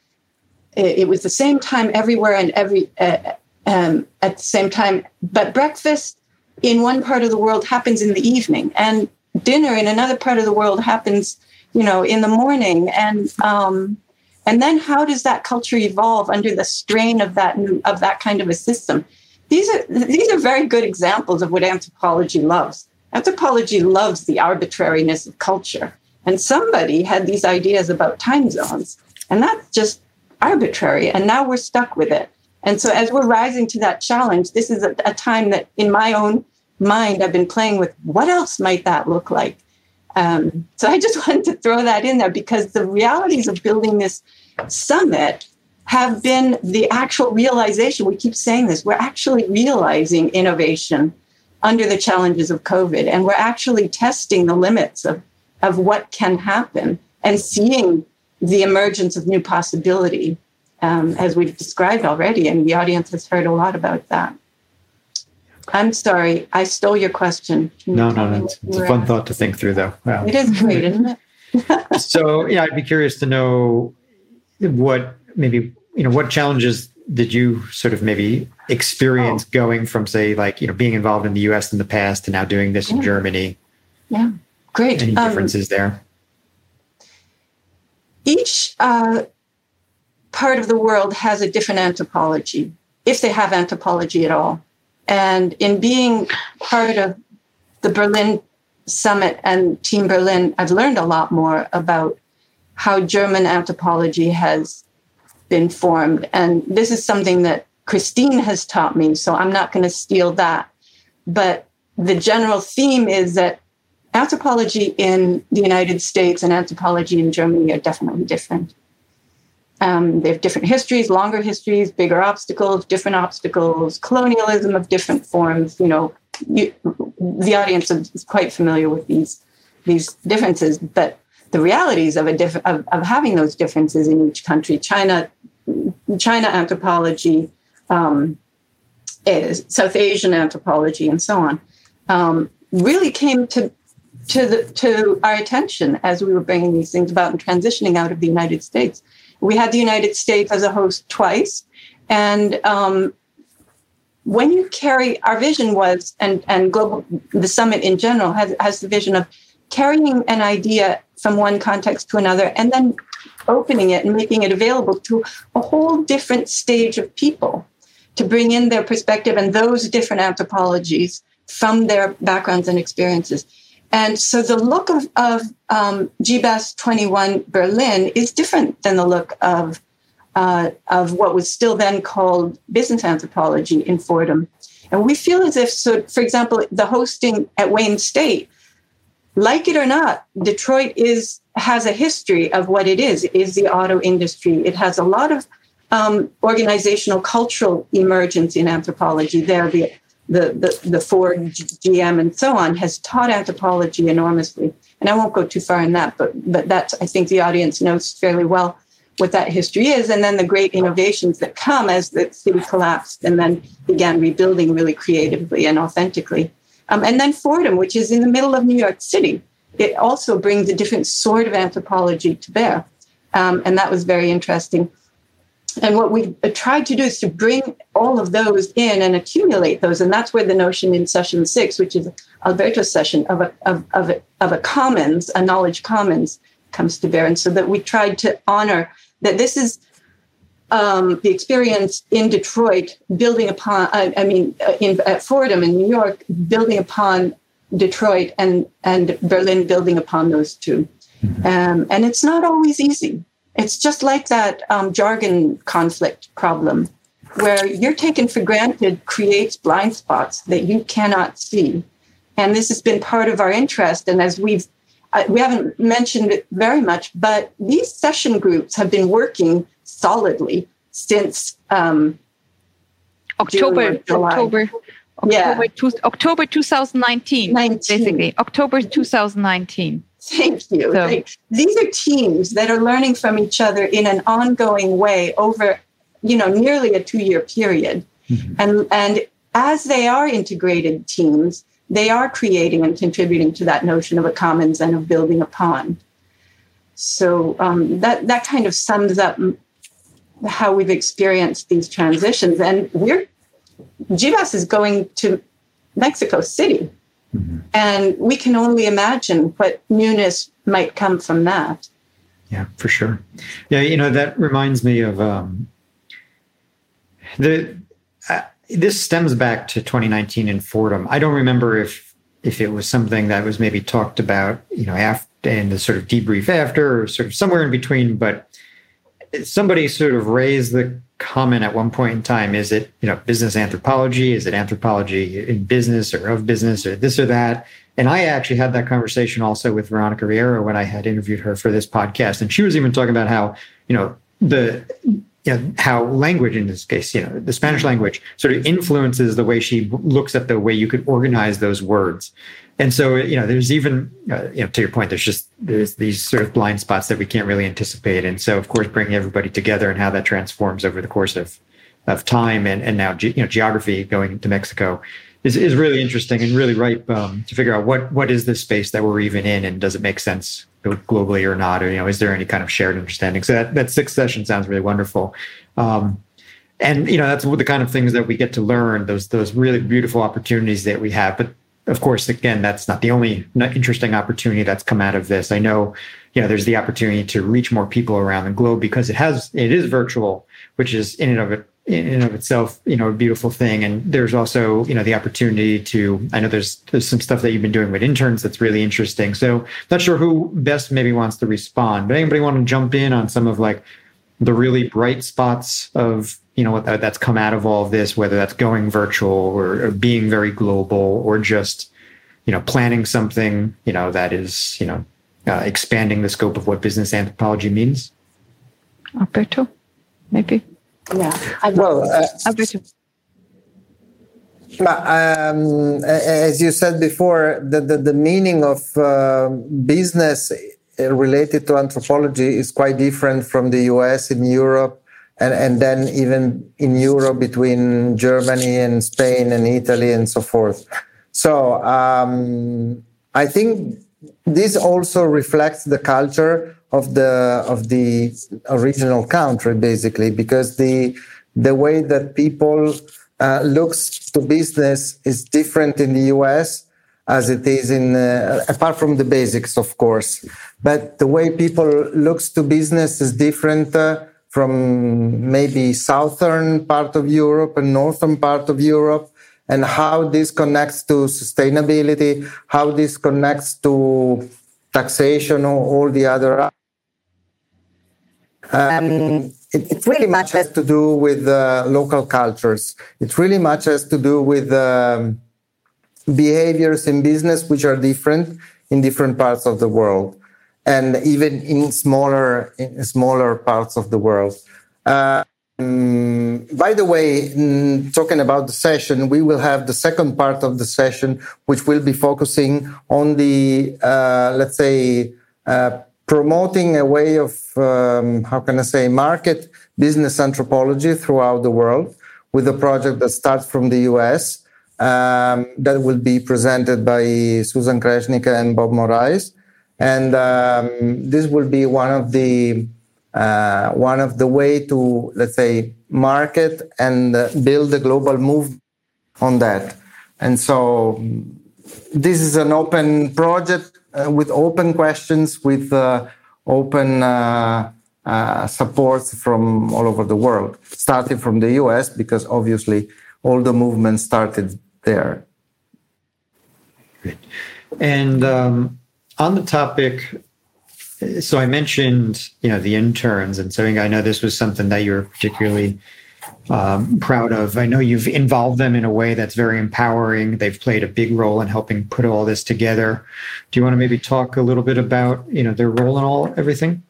it, it, was the same time everywhere and every uh, um, at the same time, but breakfast in one part of the world happens in the evening, and dinner in another part of the world happens you know, in the morning. And um, and then how does that culture evolve under the strain of that new, of that kind of a system? These are these are very good examples of what anthropology loves. Anthropology loves the arbitrariness of culture. And somebody had these ideas about time zones, and that's just arbitrary. And now we're stuck with it. And so, as we're rising to that challenge, this is a, a time that, in my own mind, I've been playing with what else might that look like? Um, so I just wanted to throw that in there because the realities of building this summit have been the actual realization. We keep saying this. We're actually realizing innovation under the challenges of COVID, and we're actually testing the limits of, of what can happen and seeing the emergence of new possibility, um, as we've described already. And the audience has heard a lot about that. I'm sorry, I stole your question. no, no, no. It's, it's a fun thought to think through, though. Wow. It is great, isn't it? so, yeah, I'd be curious to know what maybe you know what challenges did you sort of maybe experience oh. going from, say, like you know being involved in the U.S. in the past to now doing this yeah. in Germany? Yeah, great. Any um, differences um, there? Each uh, part of the world has a different anthropology, if they have anthropology at all. And in being part of the Berlin Summit and Team Berlin, I've learned a lot more about how German anthropology has been formed. And this is something that Christine has taught me, so I'm not going to steal that. But the general theme is that anthropology in the United States and anthropology in Germany are definitely different. Um, they have different histories, longer histories, bigger obstacles, different obstacles, colonialism of different forms. You know, you, the audience is quite familiar with these these differences, but the realities of a diff- of, of having those differences in each country. China, China anthropology, um, is South Asian anthropology, and so on, um, really came to to the to our attention as we were bringing these things about and transitioning out of the United States we had the United States as a host twice. And um, when you carry our vision was and and global the summit in general has has the vision of carrying an idea from one context to another and then opening it and making it available to a whole different stage of people to bring in their perspective and those different anthropologies from their backgrounds and experiences. And so the look of, of um, GBAS 21 Berlin is different than the look of, uh, of what was still then called business anthropology in Fordham. And we feel as if, so for example, the hosting at Wayne State, like it or not, Detroit is has a history of what it is. It is the auto industry. It has a lot of um, organizational cultural emergence in anthropology there. The, the, the, the Ford GM and so on has taught anthropology enormously. And I won't go too far in that, but, but that's, I think the audience knows fairly well what that history is. And then the great innovations that come as the city collapsed and then began rebuilding really creatively and authentically. Um, and then Fordham, which is in the middle of New York City, it also brings a different sort of anthropology to bear. Um, and that was very interesting. And what we've tried to do is to bring all of those in and accumulate those. And that's where the notion in session six, which is Alberto's session of a, of, of, a, of a commons, a knowledge commons, comes to bear. And so that we tried to honor that this is um, the experience in Detroit, building upon, I, I mean, in, at Fordham in New York, building upon Detroit and, and Berlin, building upon those 2 mm-hmm. um, and it's not always easy. It's just like that um, jargon conflict problem where you're taken for granted creates blind spots that you cannot see. And this has been part of our interest. And as we've, uh, we haven't mentioned it very much, but these session groups have been working solidly since um, October, October, October, yeah. two, October 2019, 19. basically October 2019. Thank you. So, these are teams that are learning from each other in an ongoing way over, you know, nearly a two-year period. Mm-hmm. And and as they are integrated teams, they are creating and contributing to that notion of a commons and of building upon. So um, that that kind of sums up how we've experienced these transitions. And we're GBAS is going to Mexico City Mm-hmm. And we can only imagine what newness might come from that. Yeah, for sure. Yeah, you know, that reminds me of um, the. Uh, this stems back to 2019 in Fordham. I don't remember if if it was something that was maybe talked about, you know, after and the sort of debrief after, or sort of somewhere in between. But somebody sort of raised the comment at one point in time is it you know business anthropology? Is it anthropology in business or of business or this or that? And i actually had that conversation also with veronica riera when i had interviewed her for this podcast. And she was even talking about how you know the you know, how language in this case, you know, the Spanish language sort of influences the way she looks at the way you could organize those words. And so, you know, there's even, uh, you know, to your point, there's just there's these sort of blind spots that we can't really anticipate. And so, of course, bringing everybody together and how that transforms over the course of of time and and now you know geography going to Mexico is is really interesting and really ripe um, to figure out what what is this space that we're even in and does it make sense globally or not or you know is there any kind of shared understanding? So that that sixth session sounds really wonderful. Um, and you know that's the kind of things that we get to learn those those really beautiful opportunities that we have but of course, again, that's not the only interesting opportunity that's come out of this. I know, you know, there's the opportunity to reach more people around the globe because it has, it is virtual, which is in and of it, in and of itself, you know, a beautiful thing. And there's also, you know, the opportunity to, I know there's, there's some stuff that you've been doing with interns that's really interesting. So not sure who best maybe wants to respond, but anybody want to jump in on some of like the really bright spots of you know what that's come out of all of this whether that's going virtual or, or, being very global or just you know planning something you know that is you know uh, expanding the scope of what business anthropology means? Alberto maybe? Yeah. Well uh, alberto. Um, as you said before, the, the, the meaning of uh, business related to anthropology is quite different from the US in Europe and, and then even in Europe between Germany and Spain and Italy and so forth. So um, I think this also reflects the culture of the of the original country, basically, because the the way that people uh, looks to business is different in the U.S. as it is in uh, apart from the basics of course but the way people looks to business is different uh, from maybe southern part of europe and northern part of europe and how this connects to sustainability how this connects to taxation or all the other um, it, it, really much has to do with uh, local cultures. It really much has to do with um, behaviors in business which are different in different parts of the world and even in smaller in smaller parts of the world um, by the way talking about the session we will have the second part of the session which will be focusing on the uh, let's say uh, promoting a way of um, how can i say market business anthropology throughout the world with a project that starts from the us um, that will be presented by Susan Kresnicka and Bob Morais. And um, this will be one of the uh, one of the way to let's say market and uh, build a global move on that. And so this is an open project uh, with open questions, with uh, open uh, uh, supports from all over the world, starting from the US, because obviously all the movement started there. Great. And um, on the topic, so I mentioned, you know, the interns, and so I know this was something that you're particularly um, proud of. I know you've involved them in a way that's very empowering. They've played a big role in helping put all this together. Do you want to maybe talk a little bit about, you know, their role in all everything?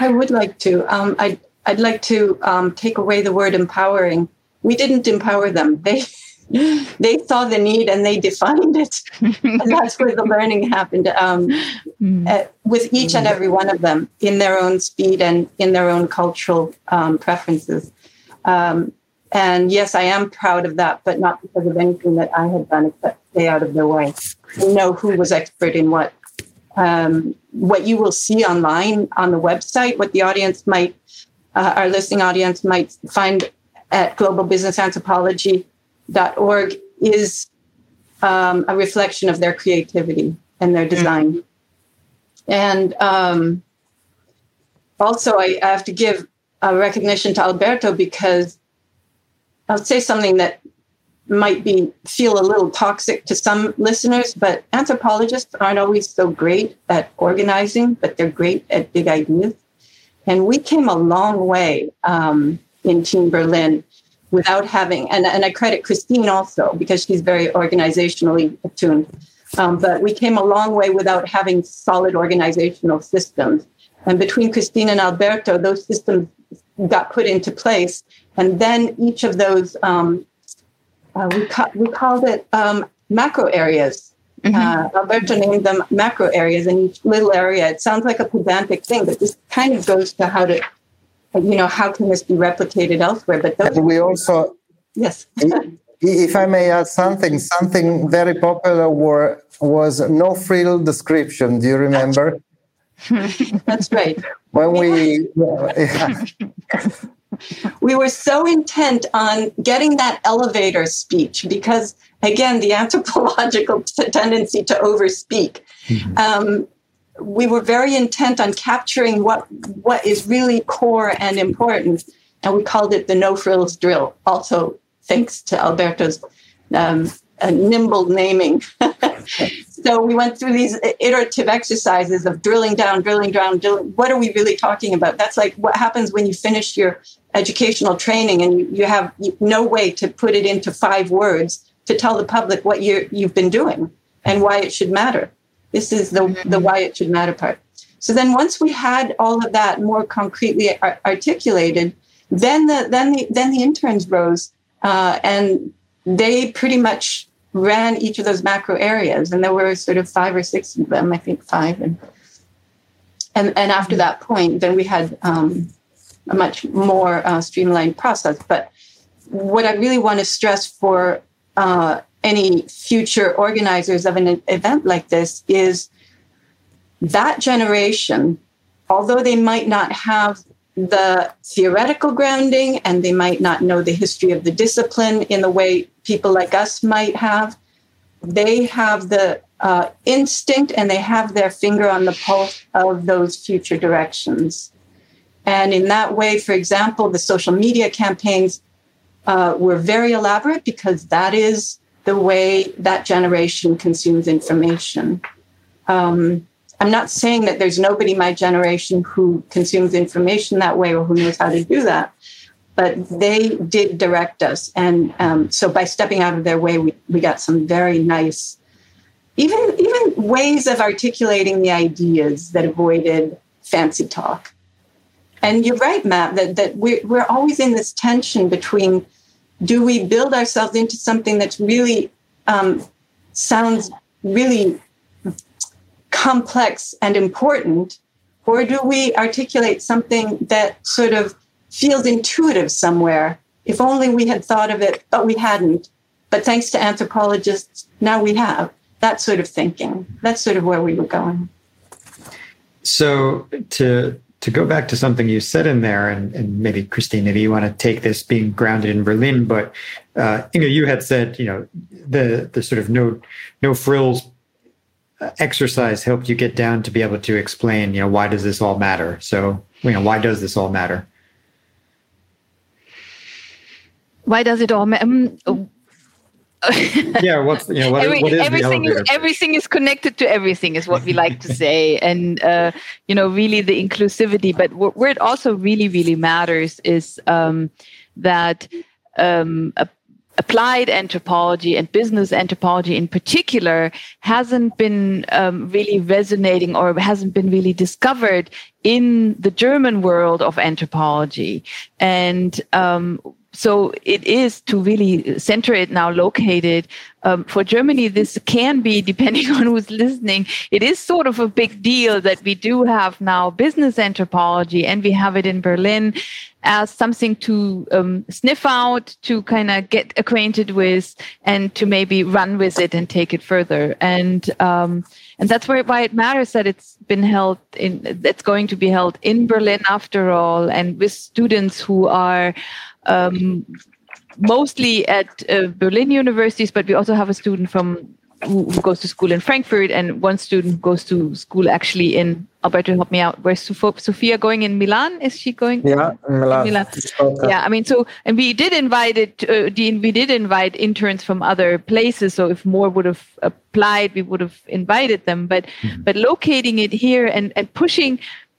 I would like to. Um, I'd I'd like to um, take away the word empowering. We didn't empower them. They they saw the need and they defined it. and that's where the learning happened um, mm. uh, with each and every one of them in their own speed and in their own cultural um, preferences. Um, and yes, I am proud of that, but not because of anything that I had done, except stay out of their way. Know who was expert in what. Um, what you will see online on the website, what the audience might, uh, our listening audience might find at Global Business Anthropology org is um, a reflection of their creativity and their design. Mm-hmm. And um, also, I, I, have to give a recognition to Alberto because I'll say something that might be feel a little toxic to some listeners, but anthropologists aren't always so great at organizing, but they're great at big ideas. And we came a long way um, in Team Berlin without having, and, and I credit Christine also because she's very organizationally attuned. Um, but we came a long way without having solid organizational systems. And between Christine and Alberto, those systems got put into place. And then each of those, um, uh, we, ca- we called it um, macro areas. Mm-hmm. Uh, Alberto named them macro areas, and each little area, it sounds like a pedantic thing, but this kind of goes to how to you know, how can this be replicated elsewhere? But those we also, yes. if I may add something, something very popular were, was no frill description. Do you remember? That's right. when we, yeah. we were so intent on getting that elevator speech because, again, the anthropological tendency to overspeak. Mm-hmm. Um, we were very intent on capturing what what is really core and important, and we called it the no frills drill. Also, thanks to Alberto's um, nimble naming. so we went through these iterative exercises of drilling down, drilling down, drilling. What are we really talking about? That's like what happens when you finish your educational training and you, you have no way to put it into five words to tell the public what you you've been doing and why it should matter. This is the, mm-hmm. the why it should matter part. So then once we had all of that more concretely ar- articulated, then the then the then the interns rose uh, and they pretty much ran each of those macro areas, and there were sort of five or six of them, I think five, and and and after that point, then we had um, a much more uh, streamlined process. But what I really want to stress for uh, any future organizers of an event like this is that generation, although they might not have the theoretical grounding and they might not know the history of the discipline in the way people like us might have, they have the uh, instinct and they have their finger on the pulse of those future directions. And in that way, for example, the social media campaigns uh, were very elaborate because that is the way that generation consumes information. Um, I'm not saying that there's nobody my generation who consumes information that way or who knows how to do that, but they did direct us. And um, so by stepping out of their way, we, we got some very nice, even, even ways of articulating the ideas that avoided fancy talk. And you're right, Matt, that, that we're, we're always in this tension between do we build ourselves into something that's really um, sounds really complex and important, or do we articulate something that sort of feels intuitive somewhere? If only we had thought of it, but we hadn't. But thanks to anthropologists, now we have that sort of thinking. That's sort of where we were going. So to to go back to something you said in there, and, and maybe Christine, maybe you want to take this being grounded in Berlin, but uh, Inga, you had said, you know, the the sort of no no frills uh, exercise helped you get down to be able to explain, you know, why does this all matter? So, you know, why does this all matter? Why does it all matter? Um, yeah, what's you know what, Every, what is everything is everything is connected to everything is what we like to say, and uh, you know really the inclusivity. But where it also really really matters is um, that um, a, applied anthropology and business anthropology in particular hasn't been um, really resonating or hasn't been really discovered in the German world of anthropology. And um, so it is to really center it now located um, for germany this can be depending on who's listening it is sort of a big deal that we do have now business anthropology and we have it in berlin as something to um, sniff out to kind of get acquainted with and to maybe run with it and take it further. And um, and that's why, why it matters that it's been held in that's going to be held in berlin after all and with students who are um, mostly at uh, Berlin universities, but we also have a student from who, who, goes to school in Frankfurt, and one student who goes to school actually in Alberto. Help me out. Where's Sophia going in Milan? Is she going? Yeah, Milan. Milan. Yeah, I mean, so and we did invite it. Uh, we did invite interns from other places. So if more would have applied, we would have invited them. But mm-hmm. but locating it here and and pushing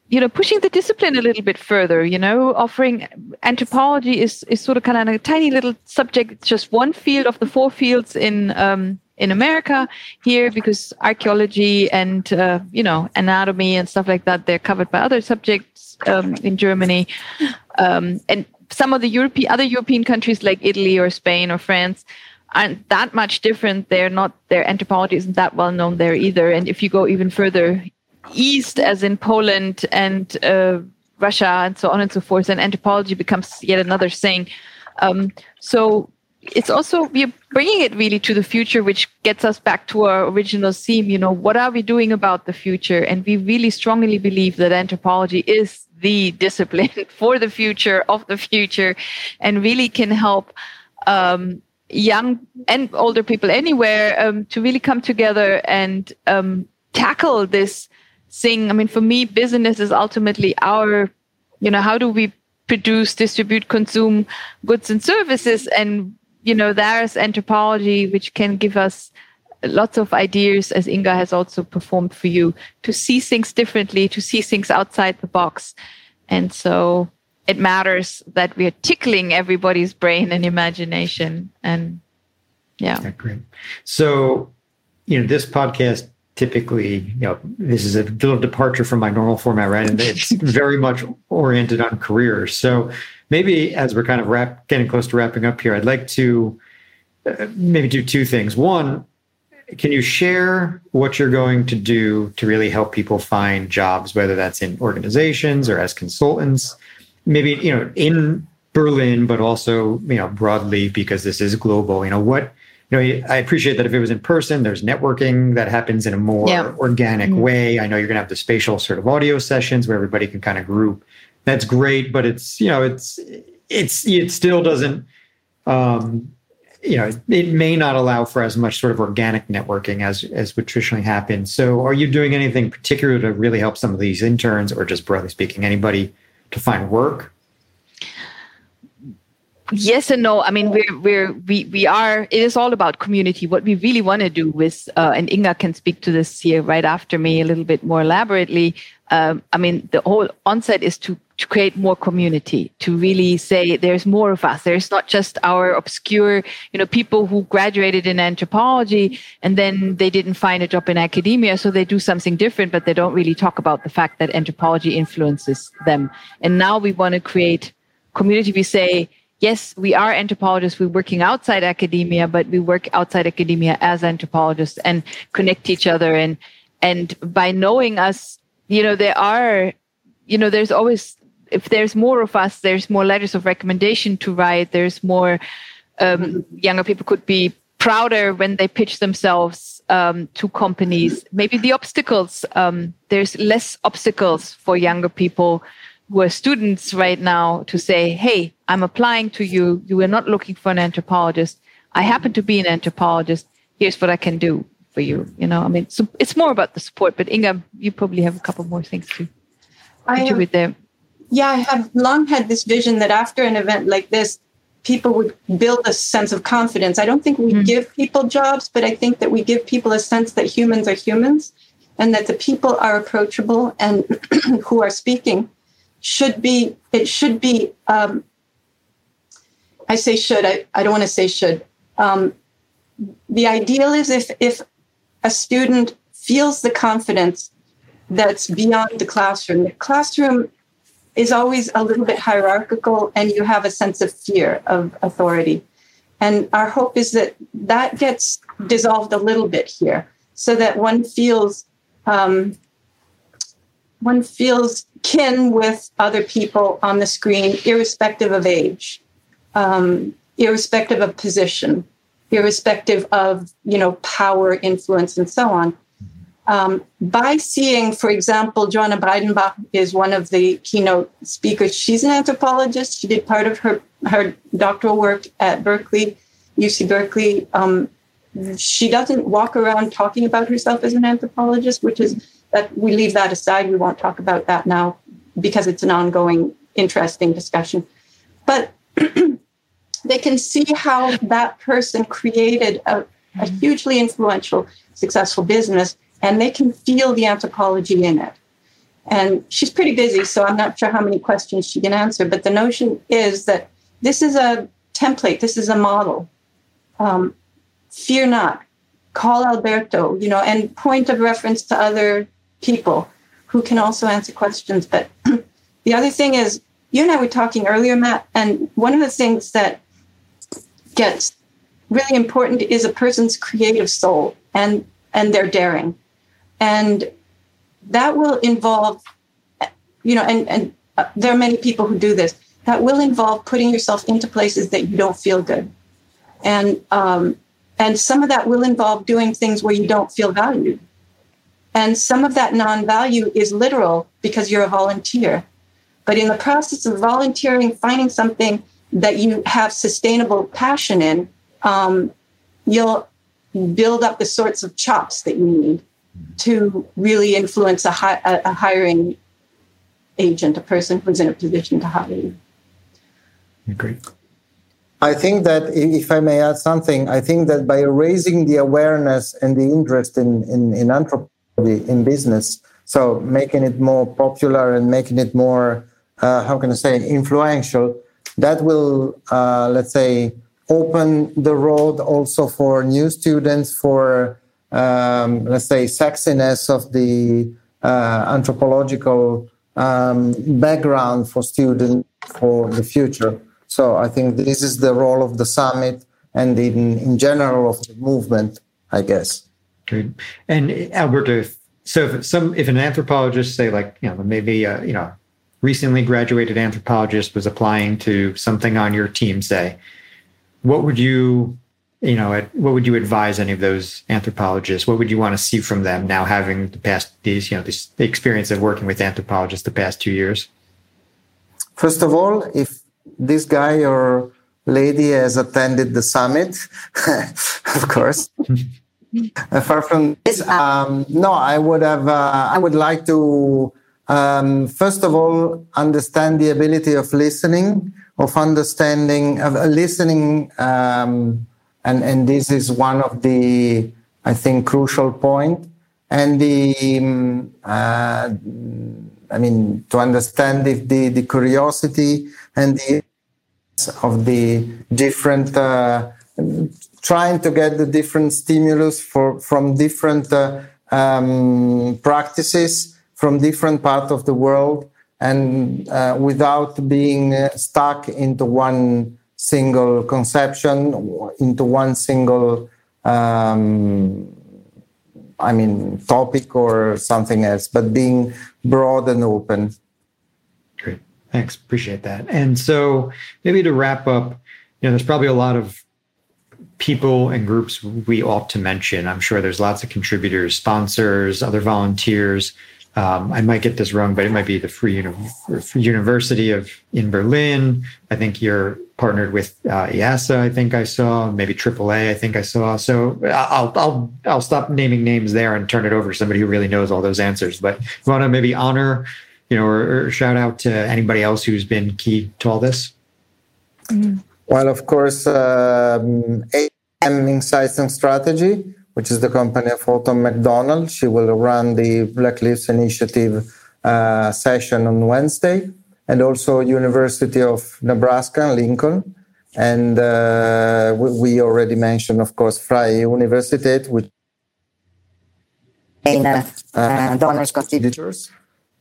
you know pushing the discipline a little bit further you know offering anthropology is is sort of kind of a tiny little subject it's just one field of the four fields in um, in america here because archaeology and uh, you know anatomy and stuff like that they're covered by other subjects um, in germany. Um, and some of the european other european countries like italy or spain or france aren't that much different. They're not their anthropology isn't that well known there either. And if you go even further east, as in Poland and uh, Russia, and so on and so forth, and anthropology becomes yet another thing. Um, so it's also we're bringing it really to the future, which gets us back to our original theme. You know, what are we doing about the future? And we really strongly believe that anthropology is the discipline for the future of the future, and really can help. Um, young and older people anywhere um, to really come together and um, tackle this thing. I mean, for me, business is ultimately our, you know, how do we produce, distribute, consume goods and services? And, you know, there's anthropology, which can give us lots of ideas, as Inga has also performed for you, to see things differently, to see things outside the box. And so it matters that we are tickling everybody's brain and imagination. And yeah. Okay, great. So, you know, this podcast typically, you know, this is a little departure from my normal format, right? And it's very much oriented on careers. So maybe as we're kind of wrap, getting close to wrapping up here, I'd like to uh, maybe do two things. One, can you share what you're going to do to really help people find jobs, whether that's in organizations or as consultants? Maybe, you know, in Berlin, but also, you know, broadly because this is global. You know, what you know, I appreciate that if it was in person, there's networking that happens in a more yeah. organic mm-hmm. way. I know you're going to have the spatial sort of audio sessions where everybody can kind of group. That's great, but it's you know, it's it's it still doesn't um, you know, it may not allow for as much sort of organic networking as as would traditionally happen. So, are you doing anything particular to really help some of these interns, or just broadly speaking, anybody to find work? Yes and no. I mean we're we're we, we are it is all about community. What we really want to do with uh, and inga can speak to this here right after me a little bit more elaborately. Um, i mean the whole onset is to to create more community to really say there's more of us. There's not just our obscure you know people who graduated in anthropology and then they didn't find a job in academia so they do something different but they don't really talk about the fact that anthropology influences them. And now we want to create community. We say yes, we are anthropologists. We're working outside academia, but we work outside academia as anthropologists and connect each other. And and by knowing us, you know, there are, you know, there's always if there's more of us, there's more letters of recommendation to write. There's more um, younger people could be prouder when they pitch themselves um, to companies. Maybe the obstacles um, there's less obstacles for younger people who are students right now to say, hey, I'm applying to you. You are not looking for an anthropologist. I happen to be an anthropologist. Here's what I can do for you. You know, I mean, so it's more about the support, but Inga, you probably have a couple more things to contribute there. Yeah, I have long had this vision that after an event like this, people would build a sense of confidence. I don't think we mm. give people jobs, but I think that we give people a sense that humans are humans and that the people are approachable and who are speaking should be it should be um, i say should i, I don't want to say should. Um, the ideal is if if a student feels the confidence that's beyond the classroom. The classroom is always a little bit hierarchical and you have a sense of fear of authority. And our hope is that that gets dissolved a little bit here so that one feels um, one feels kin with other people on the screen, irrespective of age, um, irrespective of position, irrespective of you know power, influence, and so on. Um, by seeing, for example, Joanna Breidenbach is one of the keynote speakers. She's an anthropologist. She did part of her her doctoral work at Berkeley, UC Berkeley. Um, she doesn't walk around talking about herself as an anthropologist, which is that we leave that aside. We won't talk about that now because it's an ongoing, interesting discussion. But they can see how that person created a, a hugely influential, successful business, and they can feel the anthropology in it. And she's pretty busy, so I'm not sure how many questions she can answer. But the notion is that this is a template, this is a model. Um, fear not, call Alberto, you know, and point of reference to other people who can also answer questions. But the other thing is, you and I were talking earlier, Matt, and one of the things that gets really important is a person's creative soul and and their daring, and that will involve, you know, and and uh, there are many people who do this. That will involve putting yourself into places that you don't feel good, and um, and some of that will involve doing things where you don't feel valued and some of that non value is literal because you're a volunteer. But in the process of volunteering, finding something that you have sustainable passion in, um, you'll build up the sorts of chops that you need to really influence a, hi- a hiring agent, a person who's in a position to hire you. Agree. I think that if I may add something, I think that by raising the awareness and the interest in, in, in anthropology, in business. So making it more popular and making it more, uh, how can I say, influential, that will, uh, let's say, open the road also for new students, for, um, let's say, sexiness of the uh, anthropological um, background for students for the future. So I think this is the role of the summit and in, in general of the movement, I guess. Good. And Alberto, so if some if an anthropologist, say like you know maybe a, you know recently graduated anthropologist was applying to something on your team, say, what would you you know what would you advise any of those anthropologists? What would you want to see from them now having the past these you know this the experience of working with anthropologists the past two years? First of all, if this guy or lady has attended the summit, of course. Apart from this, um, no, I would have. Uh, I would like to um, first of all understand the ability of listening, of understanding, of listening, um, and and this is one of the I think crucial point, and the um, uh, I mean to understand if the the curiosity and the of the different. Uh, trying to get the different stimulus for, from different uh, um, practices from different parts of the world and uh, without being uh, stuck into one single conception, into one single, um, I mean, topic or something else, but being broad and open. Great. Thanks. Appreciate that. And so maybe to wrap up, you know, there's probably a lot of people and groups we ought to mention. I'm sure there's lots of contributors, sponsors, other volunteers. Um, I might get this wrong, but it might be the Free, Uni- Free University of in Berlin. I think you're partnered with uh, IASA. I think I saw maybe AAA. I think I saw. So I'll I'll I'll stop naming names there and turn it over to somebody who really knows all those answers. But you want to maybe honor, you know, or, or, shout out to anybody else who's been key to all this. Mm-hmm. Well, of course, um, AM Insights and Strategy, which is the company of Autumn McDonald. She will run the Black Lives Initiative uh, session on Wednesday, and also University of Nebraska, Lincoln. And uh, we already mentioned, of course, Freie Universität, which and uh, donors contributors,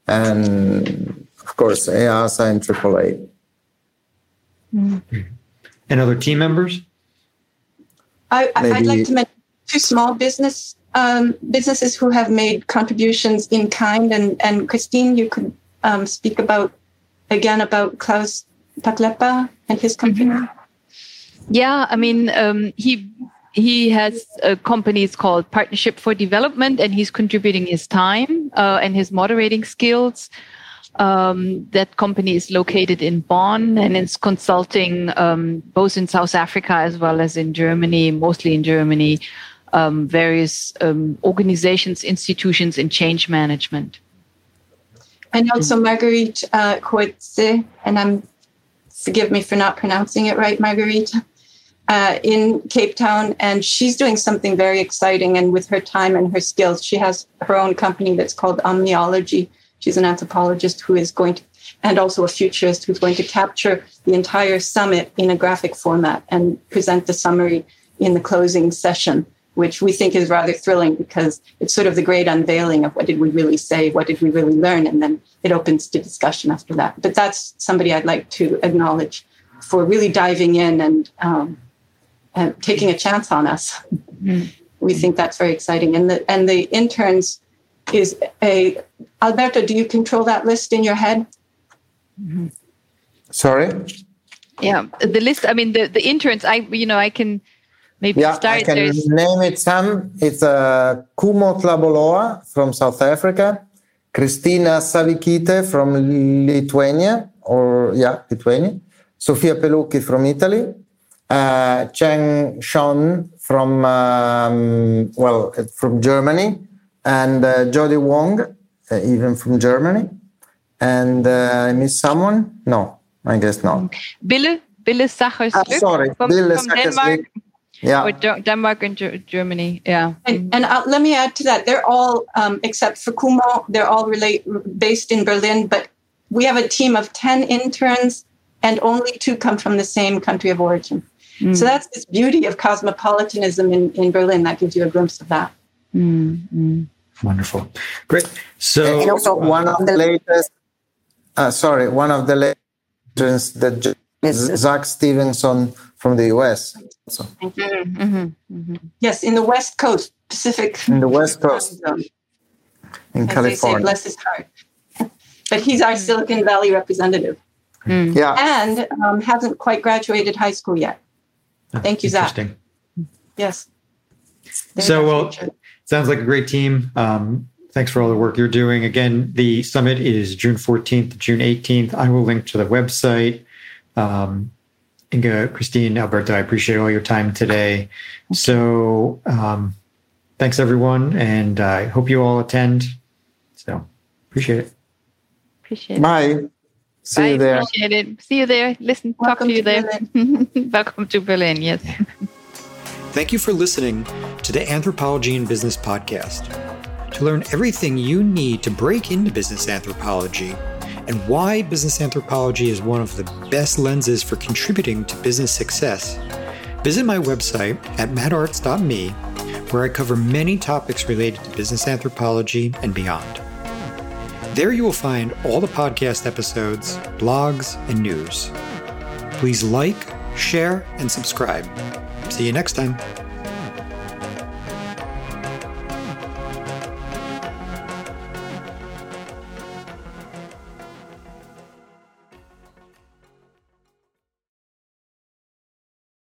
and of course, IASA and AAA. Mm-hmm and other team members? I, would like to mention two small business um, businesses who have made contributions in kind. And, and Christine, you could um, speak about again about Klaus Paklepa and his company. Mm-hmm. Yeah, I mean, um, he he has a company it's called Partnership for Development, and he's contributing his time uh, and his moderating skills um, that company is located in Bonn and it's consulting um, both in South Africa as well as in Germany, mostly in Germany, um, various um, organizations, institutions in change management. And also Marguerite uh, and I'm forgive me for not pronouncing it right, Marguerite, uh, in Cape Town, and she's doing something very exciting. And with her time and her skills, she has her own company that's called Omniology, She's an anthropologist who is going to, and also a futurist who's going to capture the entire summit in a graphic format and present the summary in the closing session, which we think is rather thrilling because it's sort of the great unveiling of what did we really say, what did we really learn, and then it opens to discussion after that. But that's somebody I'd like to acknowledge for really diving in and, um, and taking a chance on us. Mm-hmm. We think that's very exciting, and the and the interns is a Alberto. Do you control that list in your head? Mm-hmm. Sorry. Yeah, the list. I mean, the the interns. I you know I can maybe yeah, start. I can There's... name it some. It's uh, Kumo Tlaboloa from South Africa, Christina Savikite from Lithuania, or yeah, Lithuania, Sofia Pelucchi from Italy, uh, Cheng Shon from um, well from Germany, and uh, Jody Wong, uh, even from Germany. And uh, I miss someone? No, I guess not. Bille, Bille Sacherslyk. Ah, sorry, from, Bille from Denmark. Yeah. Or Denmark and Germany. Yeah. And, and uh, let me add to that. They're all, um, except for Kumo, they're all relate, based in Berlin, but we have a team of 10 interns and only two come from the same country of origin. Mm. So that's this beauty of cosmopolitanism in, in Berlin. That gives you a glimpse of that. Mm. Wonderful. Great. So, and also one of the latest, uh, sorry, one of the latest that Zach Stevenson from the US. So. Mm-hmm, mm-hmm, mm-hmm. Yes, in the West Coast, Pacific. In the West Coast. In As California. Say, bless his heart. but he's our Silicon Valley representative. Mm. Yeah. And um, hasn't quite graduated high school yet. Thank you, Zach. Yes. There's so, well, future. Sounds like a great team. Um, thanks for all the work you're doing. Again, the summit is June 14th June 18th. I will link to the website um, Inga, Christine, Alberto, I appreciate all your time today. So, um, thanks everyone, and I hope you all attend. So, appreciate it. Appreciate it. Bye. See Bye, you there. Appreciate it. See you there. Listen, Welcome talk to you to there. Welcome to Berlin. Yes. Thank you for listening to the Anthropology and Business podcast. To learn everything you need to break into business anthropology and why business anthropology is one of the best lenses for contributing to business success, visit my website at mattartz.me, where I cover many topics related to business anthropology and beyond. There you will find all the podcast episodes, blogs, and news. Please like, share, and subscribe. See you next time.